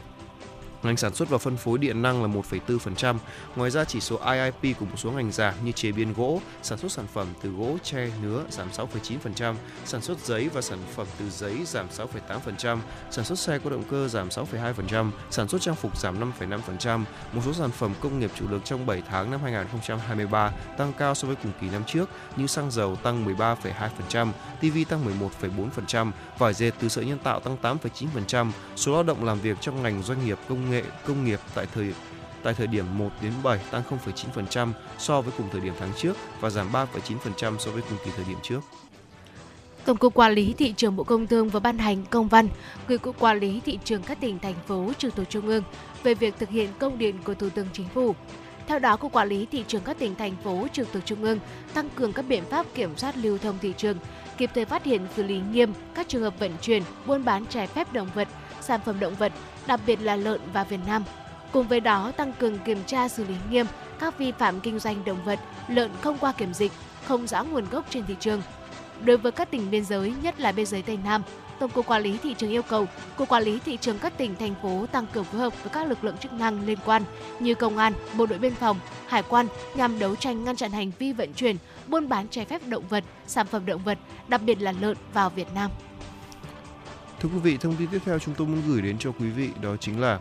Ngành sản xuất và phân phối điện năng là 1,4%. Ngoài ra chỉ số IIP của một số ngành giảm như chế biến gỗ, sản xuất sản phẩm từ gỗ, tre, nứa giảm 6,9%, sản xuất giấy và sản phẩm từ giấy giảm 6,8%, sản xuất xe có động cơ giảm 6,2%, sản xuất trang phục giảm 5,5%. Một số sản phẩm công nghiệp chủ lực trong 7 tháng năm 2023 tăng cao so với cùng kỳ năm trước như xăng dầu tăng 13,2%, TV tăng 11,4%, vải dệt từ sợi nhân tạo tăng 8,9%, số lao động làm việc trong ngành doanh nghiệp công nghệ công nghiệp tại thời tại thời điểm 1 đến 7 tăng 0,9% so với cùng thời điểm tháng trước và giảm 3,9% so với cùng kỳ thời điểm trước. Tổng cục Quản lý thị trường Bộ Công Thương vừa ban hành công văn gửi Cục Quản lý thị trường các tỉnh thành phố trực thuộc trung ương về việc thực hiện công điện của Thủ tướng Chính phủ. Theo đó, Cục Quản lý thị trường các tỉnh thành phố trực thuộc trung ương tăng cường các biện pháp kiểm soát lưu thông thị trường, kịp thời phát hiện xử lý nghiêm các trường hợp vận chuyển, buôn bán trái phép động vật, sản phẩm động vật, đặc biệt là lợn và Việt Nam. Cùng với đó, tăng cường kiểm tra xử lý nghiêm các vi phạm kinh doanh động vật, lợn không qua kiểm dịch, không rõ nguồn gốc trên thị trường. Đối với các tỉnh biên giới, nhất là biên giới Tây Nam, Tổng cục Quản lý thị trường yêu cầu Cục Quản lý thị trường các tỉnh thành phố tăng cường phối hợp với các lực lượng chức năng liên quan như công an, bộ đội biên phòng, hải quan nhằm đấu tranh ngăn chặn hành vi vận chuyển, buôn bán trái phép động vật, sản phẩm động vật, đặc biệt là lợn vào Việt Nam. Thưa quý vị, thông tin tiếp theo chúng tôi muốn gửi đến cho quý vị đó chính là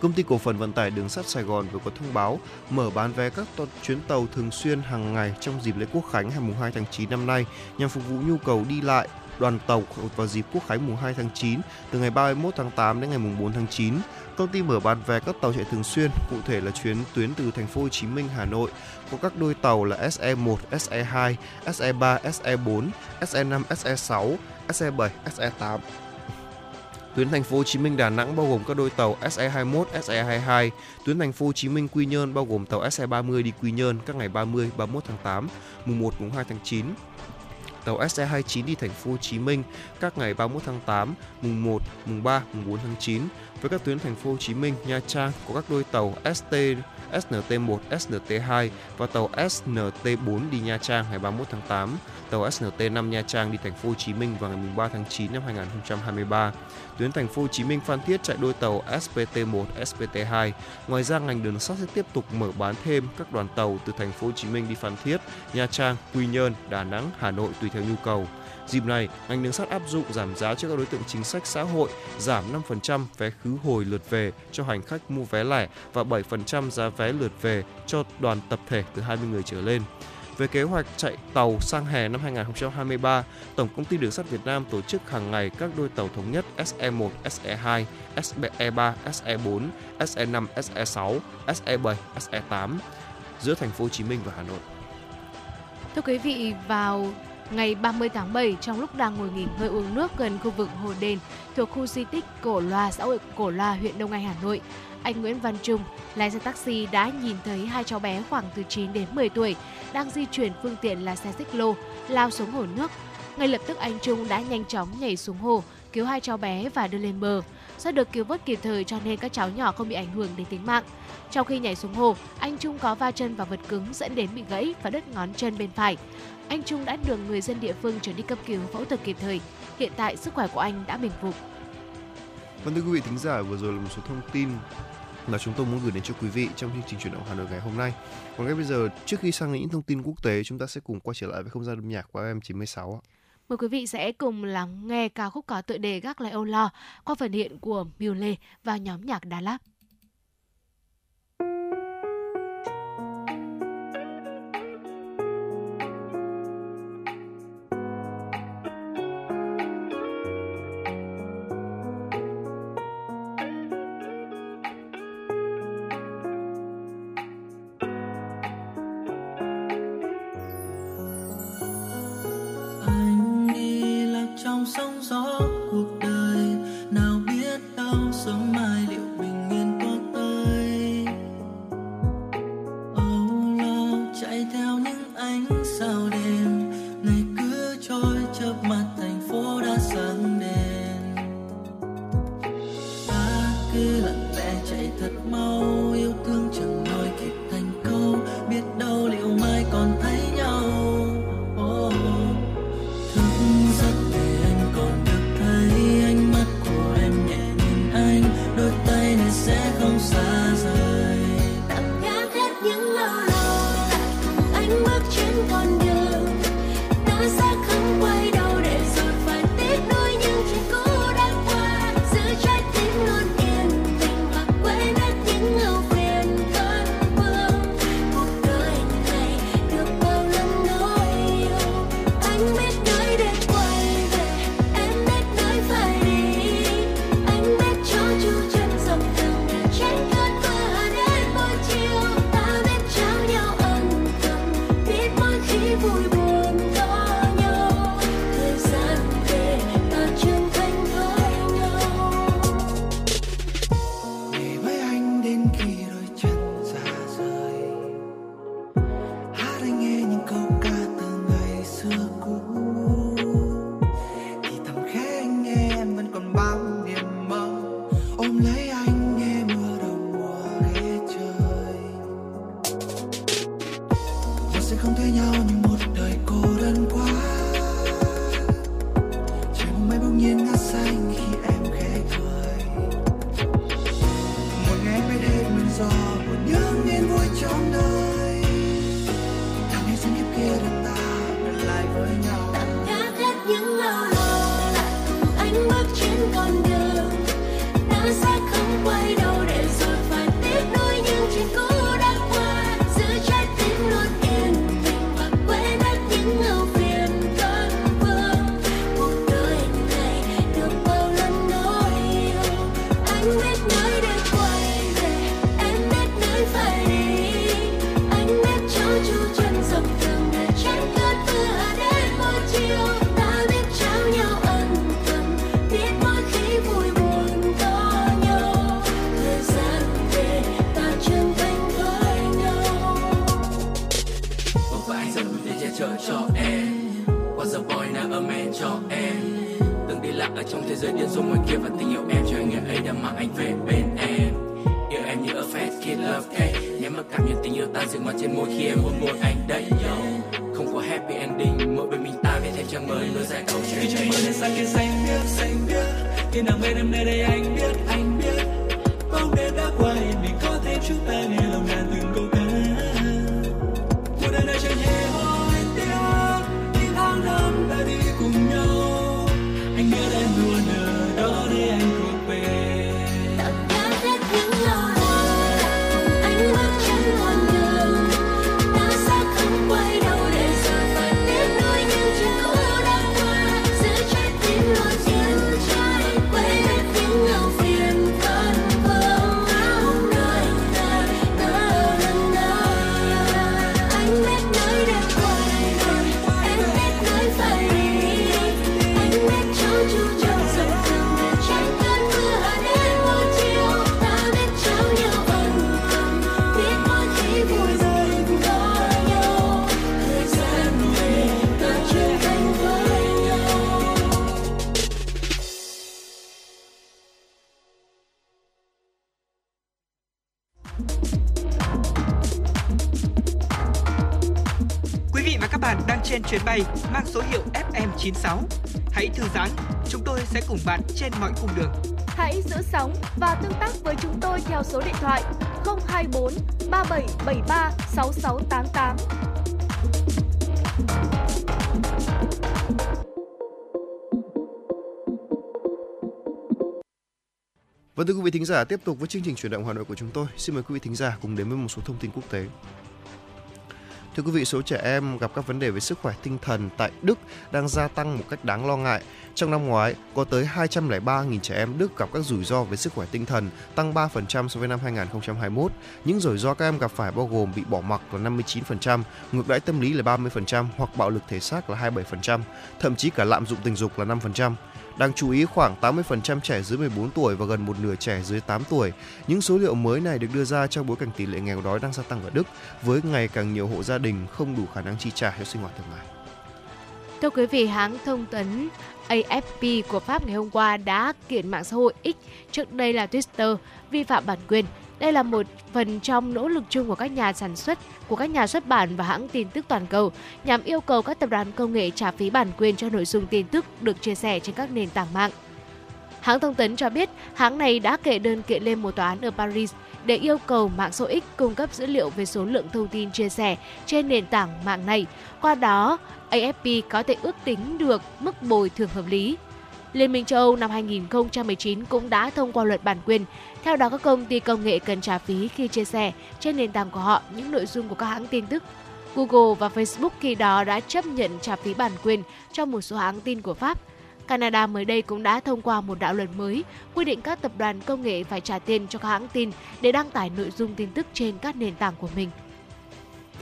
Công ty cổ phần vận tải đường sắt Sài Gòn vừa có thông báo mở bán vé các to- chuyến tàu thường xuyên hàng ngày trong dịp lễ Quốc khánh ngày 2 tháng 9 năm nay nhằm phục vụ nhu cầu đi lại đoàn tàu vào dịp Quốc khánh mùng 2 tháng 9 từ ngày 31 tháng 8 đến ngày mùng 4 tháng 9. Công ty mở bán vé các tàu chạy thường xuyên, cụ thể là chuyến tuyến từ thành phố Hồ Chí Minh Hà Nội có các đôi tàu là SE1, SE2, SE3, SE4, SE5, SE6, SE7, SE8. Tuyến thành phố Hồ Chí Minh Đà Nẵng bao gồm các đôi tàu SE21, SE22, tuyến thành phố Hồ Chí Minh Quy Nhơn bao gồm tàu SE30 đi Quy Nhơn các ngày 30, 31 tháng 8, mùng 1, mùng 2 tháng 9. Tàu SE29 đi thành phố Hồ Chí Minh các ngày 31 tháng 8, mùng 1, mùng 3, mùng 4 tháng 9. Với các tuyến thành phố Hồ Chí Minh, Nha Trang có các đôi tàu ST SNT1, SNT2 và tàu SNT4 đi Nha Trang ngày 31 tháng 8, tàu SNT5 Nha Trang đi thành phố Hồ Chí Minh vào ngày 3 tháng 9 năm 2023. Tuyến thành phố Hồ Chí Minh Phan Thiết chạy đôi tàu SPT1, SPT2. Ngoài ra ngành đường sắt sẽ tiếp tục mở bán thêm các đoàn tàu từ thành phố Hồ Chí Minh đi Phan Thiết, Nha Trang, Quy Nhơn, Đà Nẵng, Hà Nội tùy theo nhu cầu. Dịp này, ngành đường sắt áp dụng giảm giá cho các đối tượng chính sách xã hội, giảm 5% vé khứ hồi lượt về cho hành khách mua vé lẻ và 7% giá vé lượt về cho đoàn tập thể từ 20 người trở lên. Về kế hoạch chạy tàu sang hè năm 2023, Tổng công ty Đường sắt Việt Nam tổ chức hàng ngày các đôi tàu thống nhất SE1, SE2, SE3, SE4, SE5, SE6, SE7, SE8 giữa thành phố Hồ Chí Minh và Hà Nội. Thưa quý vị, vào ngày 30 tháng 7 trong lúc đang ngồi nghỉ ngơi uống nước gần khu vực Hồ Đền thuộc khu di tích Cổ Loa, xã hội Cổ Loa, huyện Đông Anh, Hà Nội, anh Nguyễn Văn Trung, lái xe taxi đã nhìn thấy hai cháu bé khoảng từ 9 đến 10 tuổi đang di chuyển phương tiện là xe xích lô lao xuống hồ nước. Ngay lập tức anh Trung đã nhanh chóng nhảy xuống hồ, cứu hai cháu bé và đưa lên bờ. Do được cứu vớt kịp thời cho nên các cháu nhỏ không bị ảnh hưởng đến tính mạng. Trong khi nhảy xuống hồ, anh Trung có va chân vào vật cứng dẫn đến bị gãy và đứt ngón chân bên phải. Anh Trung đã được người dân địa phương chuyển đi cấp cứu phẫu thuật kịp thời. Hiện tại sức khỏe của anh đã bình phục. Vâng thưa quý vị thính giả, vừa rồi là một số thông tin mà chúng tôi muốn gửi đến cho quý vị trong chương trình chuyển động Hà Nội ngày hôm nay. Còn ngay bây giờ, trước khi sang những thông tin quốc tế, chúng ta sẽ cùng quay trở lại với không gian âm nhạc của FM96. Mời quý vị sẽ cùng lắng nghe ca khúc có tựa đề Gác lại âu lo qua phần hiện của Miu Lê và nhóm nhạc Đà Lạt. nếu mà cảm nhận tình yêu tan dừng mặt trên môi khi em hôn môi anh đấy, yo. Không có happy ending, mỗi bên mình ta viết thêm trang mới, nối dài câu chuyện. Khi trời mưa lên xa kia xanh biếc xanh biếc khi nào bên em nơi đây anh biết anh biết. Bóng đêm đã qua mình có thêm chúng ta nghe lòng ngàn từ FM96. Hãy thư giãn, chúng tôi sẽ cùng bạn trên mọi cung đường. Hãy giữ sóng và tương tác với chúng tôi theo số điện thoại 024 3773 6688. Vâng thưa quý vị thính giả, tiếp tục với chương trình chuyển động Hà Nội của chúng tôi. Xin mời quý vị thính giả cùng đến với một số thông tin quốc tế. Thưa quý vị, số trẻ em gặp các vấn đề về sức khỏe tinh thần tại Đức đang gia tăng một cách đáng lo ngại. Trong năm ngoái, có tới 203.000 trẻ em Đức gặp các rủi ro về sức khỏe tinh thần, tăng 3% so với năm 2021. Những rủi ro các em gặp phải bao gồm bị bỏ mặc là 59%, ngược đãi tâm lý là 30% hoặc bạo lực thể xác là 27%, thậm chí cả lạm dụng tình dục là 5%. Đáng chú ý khoảng 80% trẻ dưới 14 tuổi và gần một nửa trẻ dưới 8 tuổi. Những số liệu mới này được đưa ra trong bối cảnh tỷ lệ nghèo đói đang gia tăng ở Đức với ngày càng nhiều hộ gia đình không đủ khả năng chi trả cho sinh hoạt thường ngày. Thưa quý vị, hãng thông tấn AFP của Pháp ngày hôm qua đã kiện mạng xã hội X, trước đây là Twitter, vi phạm bản quyền. Đây là một phần trong nỗ lực chung của các nhà sản xuất, của các nhà xuất bản và hãng tin tức toàn cầu nhằm yêu cầu các tập đoàn công nghệ trả phí bản quyền cho nội dung tin tức được chia sẻ trên các nền tảng mạng. Hãng thông tấn cho biết hãng này đã kể đơn kiện lên một tòa án ở Paris để yêu cầu mạng số X cung cấp dữ liệu về số lượng thông tin chia sẻ trên nền tảng mạng này. Qua đó, AFP có thể ước tính được mức bồi thường hợp lý. Liên minh châu Âu năm 2019 cũng đã thông qua luật bản quyền. Theo đó, các công ty công nghệ cần trả phí khi chia sẻ trên nền tảng của họ những nội dung của các hãng tin tức. Google và Facebook khi đó đã chấp nhận trả phí bản quyền cho một số hãng tin của Pháp. Canada mới đây cũng đã thông qua một đạo luật mới quy định các tập đoàn công nghệ phải trả tiền cho các hãng tin để đăng tải nội dung tin tức trên các nền tảng của mình.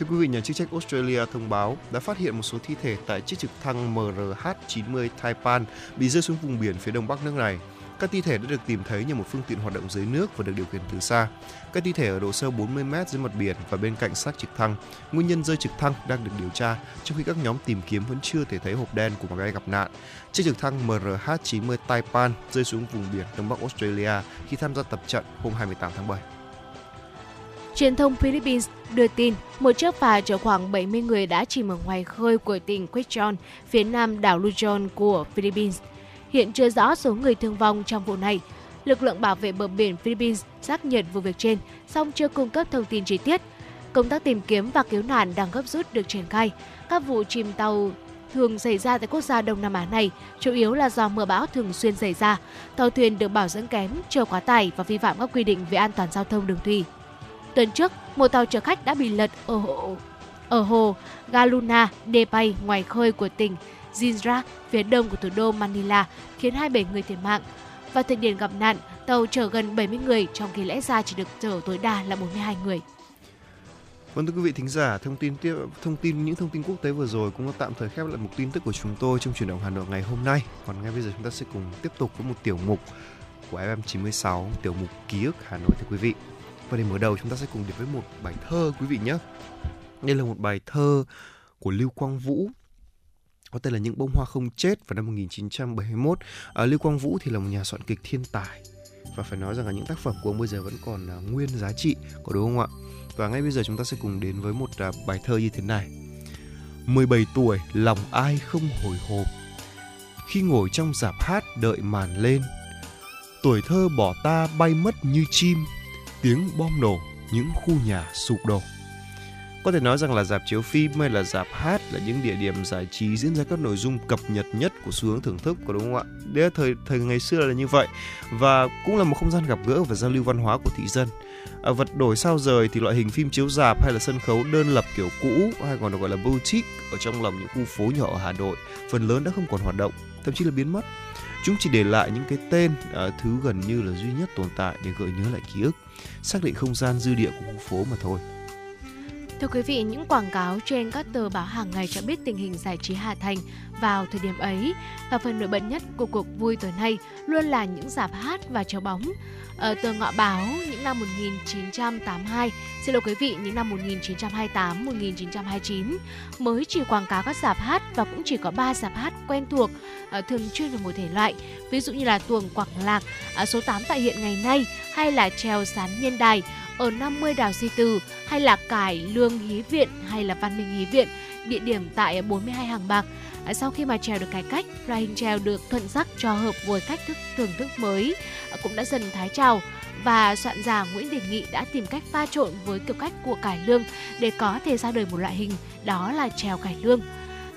Thưa quý vị, nhà chức trách Australia thông báo đã phát hiện một số thi thể tại chiếc trực thăng MRH-90 Taipan bị rơi xuống vùng biển phía đông bắc nước này. Các thi thể đã được tìm thấy nhờ một phương tiện hoạt động dưới nước và được điều khiển từ xa. Các thi thể ở độ sâu 40 m dưới mặt biển và bên cạnh xác trực thăng. Nguyên nhân rơi trực thăng đang được điều tra, trong khi các nhóm tìm kiếm vẫn chưa thể thấy hộp đen của máy bay gặp nạn. Chiếc trực thăng MRH-90 Taipan rơi xuống vùng biển đông bắc Australia khi tham gia tập trận hôm 28 tháng 7. Truyền thông Philippines đưa tin một chiếc phà chở khoảng 70 người đã chìm ở ngoài khơi của tỉnh Quezon, phía nam đảo Luzon của Philippines. Hiện chưa rõ số người thương vong trong vụ này. Lực lượng bảo vệ bờ biển Philippines xác nhận vụ việc trên, song chưa cung cấp thông tin chi tiết. Công tác tìm kiếm và cứu nạn đang gấp rút được triển khai. Các vụ chìm tàu thường xảy ra tại quốc gia Đông Nam Á này chủ yếu là do mưa bão thường xuyên xảy ra. Tàu thuyền được bảo dưỡng kém, chở quá tải và vi phạm các quy định về an toàn giao thông đường thủy. Tuần trước, một tàu chở khách đã bị lật ở hồ, ở hồ Galuna Depay ngoài khơi của tỉnh Zinra, phía đông của thủ đô Manila, khiến 27 người thiệt mạng. Vào thời điểm gặp nạn, tàu chở gần 70 người, trong khi lẽ ra chỉ được chở tối đa là 42 người. Vâng thưa quý vị thính giả, thông tin tiếp thông tin những thông tin quốc tế vừa rồi cũng đã tạm thời khép lại một tin tức của chúng tôi trong chuyển động Hà Nội ngày hôm nay. Còn ngay bây giờ chúng ta sẽ cùng tiếp tục với một tiểu mục của FM96, tiểu mục ký ức Hà Nội thưa quý vị. Và để mở đầu chúng ta sẽ cùng đến với một bài thơ quý vị nhé. Đây là một bài thơ của Lưu Quang Vũ có tên là Những bông hoa không chết vào năm 1971. À, Lưu Quang Vũ thì là một nhà soạn kịch thiên tài và phải nói rằng là những tác phẩm của ông bây giờ vẫn còn à, nguyên giá trị, có đúng không ạ? Và ngay bây giờ chúng ta sẽ cùng đến với một à, bài thơ như thế này. 17 tuổi lòng ai không hồi hộp khi ngồi trong giảp hát đợi màn lên tuổi thơ bỏ ta bay mất như chim tiếng bom nổ những khu nhà sụp đổ có thể nói rằng là dạp chiếu phim hay là dạp hát là những địa điểm giải trí diễn ra các nội dung cập nhật nhất của xu hướng thưởng thức có đúng không ạ? Đấy là thời thời ngày xưa là như vậy và cũng là một không gian gặp gỡ và giao lưu văn hóa của thị dân. À, vật đổi sao rời thì loại hình phim chiếu dạp hay là sân khấu đơn lập kiểu cũ hay còn được gọi là boutique ở trong lòng những khu phố nhỏ ở Hà Nội phần lớn đã không còn hoạt động, thậm chí là biến mất. Chúng chỉ để lại những cái tên à, thứ gần như là duy nhất tồn tại để gợi nhớ lại ký ức, xác định không gian dư địa của khu phố mà thôi. Thưa quý vị, những quảng cáo trên các tờ báo hàng ngày cho biết tình hình giải trí Hà Thành vào thời điểm ấy và phần nổi bật nhất của cuộc vui tối nay luôn là những dạp hát và chiếu bóng. Ở tờ Ngọ Báo những năm 1982, xin lỗi quý vị, những năm 1928, 1929 mới chỉ quảng cáo các dạp hát và cũng chỉ có 3 dạp hát quen thuộc ờ, thường chuyên về một thể loại, ví dụ như là tuồng Quảng Lạc, ờ, số 8 tại hiện ngày nay hay là treo sán nhân đài ở 50 đào Di Từ hay là Cải Lương Hí Viện hay là Văn Minh Hí Viện, địa điểm tại 42 hàng bạc. À, sau khi mà trèo được cải cách, loại hình trèo được thuận sắc cho hợp với cách thức thưởng thức mới à, cũng đã dần thái trào và soạn giả Nguyễn Đình Nghị đã tìm cách pha trộn với kiểu cách của cải lương để có thể ra đời một loại hình đó là trèo cải lương.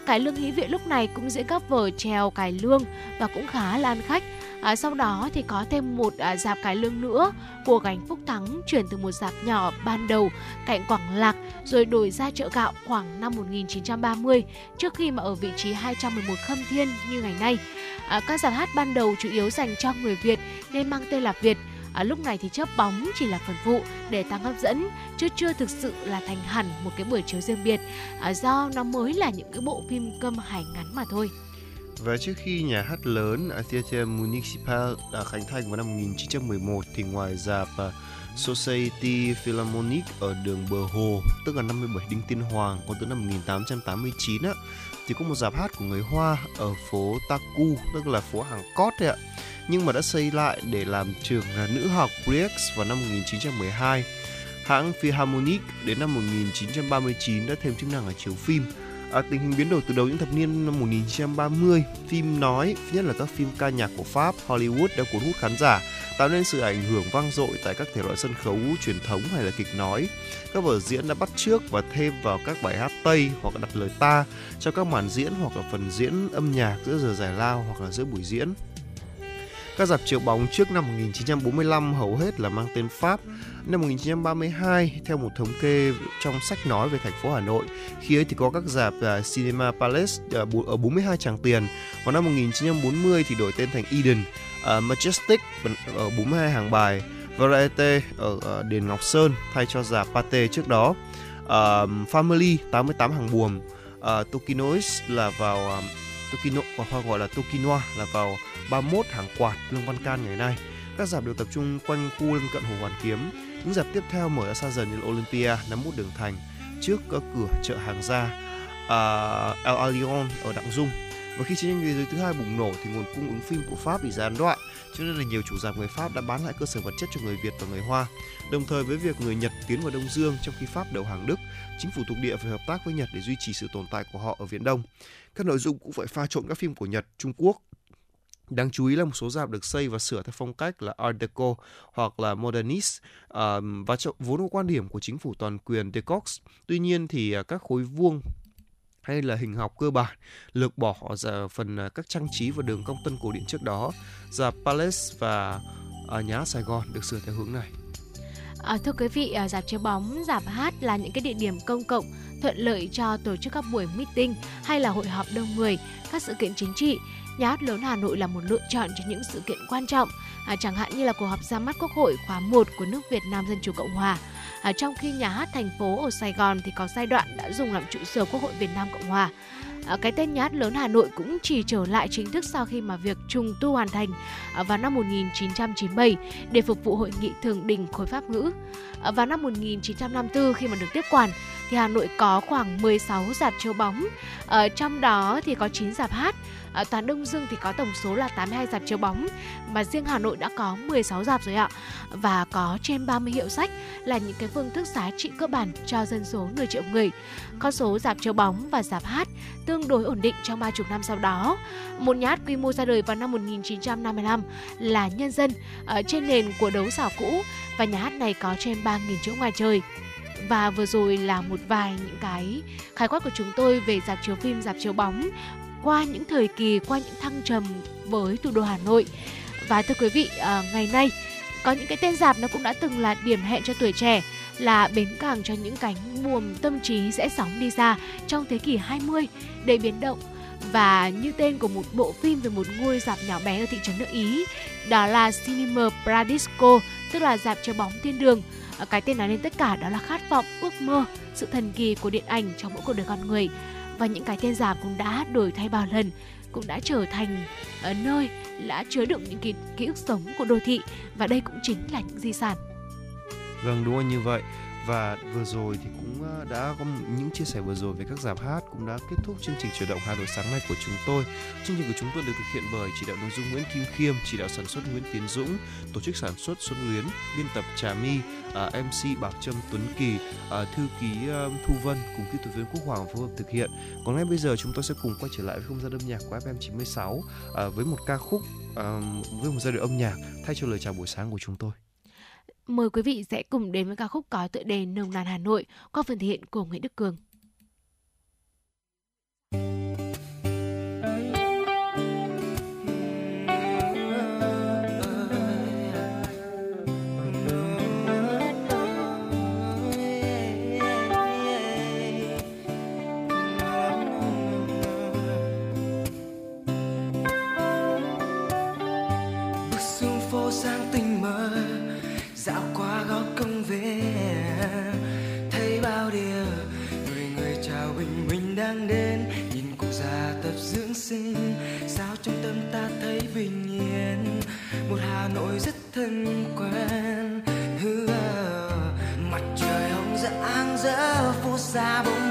Cải lương hí viện lúc này cũng diễn các vở trèo cải lương và cũng khá là ăn khách. À, sau đó thì có thêm một à, dạp cải lương nữa. Của gánh Phúc Thắng chuyển từ một dạp nhỏ ban đầu cạnh Quảng Lạc rồi đổi ra chợ gạo khoảng năm 1930 trước khi mà ở vị trí 211 Khâm Thiên như ngày nay. À, các dạp hát ban đầu chủ yếu dành cho người Việt nên mang tên là Việt. À, lúc này thì chớp bóng chỉ là phần phụ để tăng hấp dẫn chứ chưa thực sự là thành hẳn một cái buổi chiếu riêng biệt. À, do nó mới là những cái bộ phim câm hài ngắn mà thôi và trước khi nhà hát lớn Theatre Municipal đã khánh thành vào năm 1911 thì ngoài dạp à, Society Philharmonic ở đường Bờ Hồ, tức là 57 Đinh Tiên Hoàng, còn từ năm 1889 á, thì có một dạp hát của người Hoa ở phố Taku, tức là phố hàng cót đấy ạ nhưng mà đã xây lại để làm trường nữ học Briex vào năm 1912. Hãng Philharmonic đến năm 1939 đã thêm chức năng ở chiếu phim. À, tình hình biến đổi từ đầu những thập niên năm 1930, phim nói, nhất là các phim ca nhạc của Pháp, Hollywood đã cuốn hút khán giả, tạo nên sự ảnh hưởng vang dội tại các thể loại sân khấu truyền thống hay là kịch nói. Các vở diễn đã bắt chước và thêm vào các bài hát Tây hoặc đặt lời ta cho các màn diễn hoặc là phần diễn âm nhạc giữa giờ giải lao hoặc là giữa buổi diễn. Các dạp chiếu bóng trước năm 1945 hầu hết là mang tên Pháp. Năm 1932, theo một thống kê trong sách nói về thành phố Hà Nội, khi ấy thì có các dạp uh, Cinema Palace uh, ở 42 tràng tiền. Vào năm 1940 thì đổi tên thành Eden, uh, Majestic ở 42 hàng bài, Variety ở Đền Ngọc Sơn thay cho dạp Pate trước đó. Uh, Family 88 hàng buồm, uh, Tokinois là vào uh, Tokino hoặc gọi là Tokinoa là vào 31 hàng quạt Lương Văn Can ngày nay. Các dạp đều tập trung quanh khu lân cận Hồ Hoàn Kiếm. Những dạp tiếp theo mở ra xa dần như Olympia, 51 đường thành, trước các cửa chợ hàng gia uh, El Alion ở Đặng Dung. Và khi chiến tranh thế giới thứ hai bùng nổ thì nguồn cung ứng phim của Pháp bị gián đoạn, cho nên là nhiều chủ dạp người Pháp đã bán lại cơ sở vật chất cho người Việt và người Hoa. Đồng thời với việc người Nhật tiến vào Đông Dương trong khi Pháp đầu hàng Đức, chính phủ thuộc địa phải hợp tác với Nhật để duy trì sự tồn tại của họ ở Viễn Đông. Các nội dung cũng phải pha trộn các phim của Nhật, Trung Quốc, Đáng chú ý là một số dạp được xây và sửa theo phong cách là Art Deco hoặc là Modernist um, và vốn có quan điểm của chính phủ toàn quyền Decox. Tuy nhiên thì uh, các khối vuông hay là hình học cơ bản lược bỏ ra phần uh, các trang trí và đường cong tân cổ điển trước đó. Dạp Palace và uh, nhà Sài Gòn được sửa theo hướng này. À, thưa quý vị, à, dạp chiếu bóng, dạp hát là những cái địa điểm công cộng thuận lợi cho tổ chức các buổi meeting hay là hội họp đông người, các sự kiện chính trị Nhà hát lớn Hà Nội là một lựa chọn cho những sự kiện quan trọng, à, chẳng hạn như là cuộc họp ra mắt Quốc hội khóa 1 của nước Việt Nam Dân Chủ Cộng Hòa. À, trong khi nhà hát thành phố ở Sài Gòn thì có giai đoạn đã dùng làm trụ sở Quốc hội Việt Nam Cộng Hòa. À, cái tên nhà hát lớn Hà Nội cũng chỉ trở lại chính thức sau khi mà việc trùng tu hoàn thành à, vào năm 1997 để phục vụ hội nghị thượng đỉnh khối pháp ngữ. À, vào năm 1954 khi mà được tiếp quản thì Hà Nội có khoảng 16 dạp chiếu bóng, ở trong đó thì có 9 dạp hát, ở toàn Đông Dương thì có tổng số là 82 dạp chiếu bóng. Mà riêng Hà Nội đã có 16 dạp rồi ạ. Và có trên 30 hiệu sách là những cái phương thức giá trị cơ bản cho dân số nửa triệu người. Con số dạp chiếu bóng và dạp hát tương đối ổn định trong ba chục năm sau đó. Một nhà hát quy mô ra đời vào năm 1955 là Nhân dân ở trên nền của đấu xảo cũ. Và nhà hát này có trên 3.000 chỗ ngoài trời và vừa rồi là một vài những cái khái quát của chúng tôi về dạp chiếu phim, dạp chiếu bóng qua những thời kỳ, qua những thăng trầm với thủ đô Hà Nội. Và thưa quý vị, à, ngày nay có những cái tên dạp nó cũng đã từng là điểm hẹn cho tuổi trẻ là bến cảng cho những cánh buồm tâm trí sẽ sóng đi ra trong thế kỷ 20 đầy biến động và như tên của một bộ phim về một ngôi dạp nhỏ bé ở thị trấn nước Ý đó là Cinema Paradisco tức là dạp chiếu bóng thiên đường Ờ, cái tên nói lên tất cả đó là khát vọng ước mơ sự thần kỳ của điện ảnh trong mỗi cuộc đời con người. Và những cái tên giả cũng đã đổi thay bao lần cũng đã trở thành ở nơi đã chứa đựng những ký, ký ức sống của đô thị. Và đây cũng chính là những di sản. Vâng đúng là như vậy và vừa rồi thì cũng ờ, đã có những chia sẻ vừa rồi về các giảm hát cũng đã kết thúc chương trình chuyển động Hà Nội sáng nay của chúng tôi. Chương trình của chúng tôi được thực hiện bởi chỉ đạo nội dung Nguyễn Kim Khiêm, chỉ đạo sản xuất Nguyễn Tiến Dũng, tổ chức sản xuất Xuân Luyến, biên tập Trà My, à, MC Bảo Trâm Tuấn Kỳ, à, thư ký à, Thu Vân cùng kỹ thuật viên Quốc Hoàng phối hợp thực hiện. Còn ngay bây giờ chúng tôi sẽ cùng quay trở lại với không gian âm nhạc của FM 96 à, với một ca khúc à, với một giai điệu âm nhạc thay cho lời chào buổi sáng của chúng tôi. Mời quý vị sẽ cùng đến với ca khúc có tựa đề Nồng nàn Hà Nội qua phần thể hiện của Nguyễn Đức Cường. bước hà nội rất thân quen. Hứa, mặt trời hồng rạng rỡ phố xa bỗng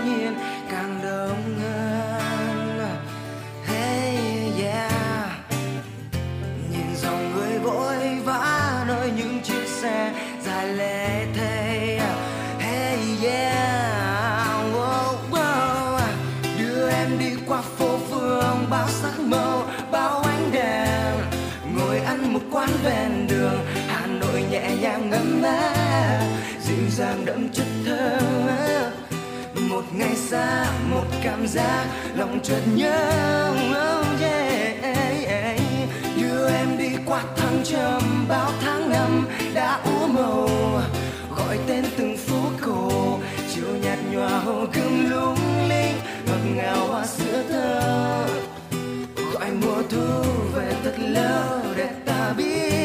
dàng đậm chất thơ. Một ngày xa, một cảm giác lòng chợt nhớ. Oh yeah. đưa em đi qua thăng trầm, bao tháng năm đã úa màu gọi tên từng phố cổ, chiều nhạt nhòa hồ gươm lung linh, ngọt ngào hoa sữa thơ. Gọi mùa thu về thật lâu để ta biết.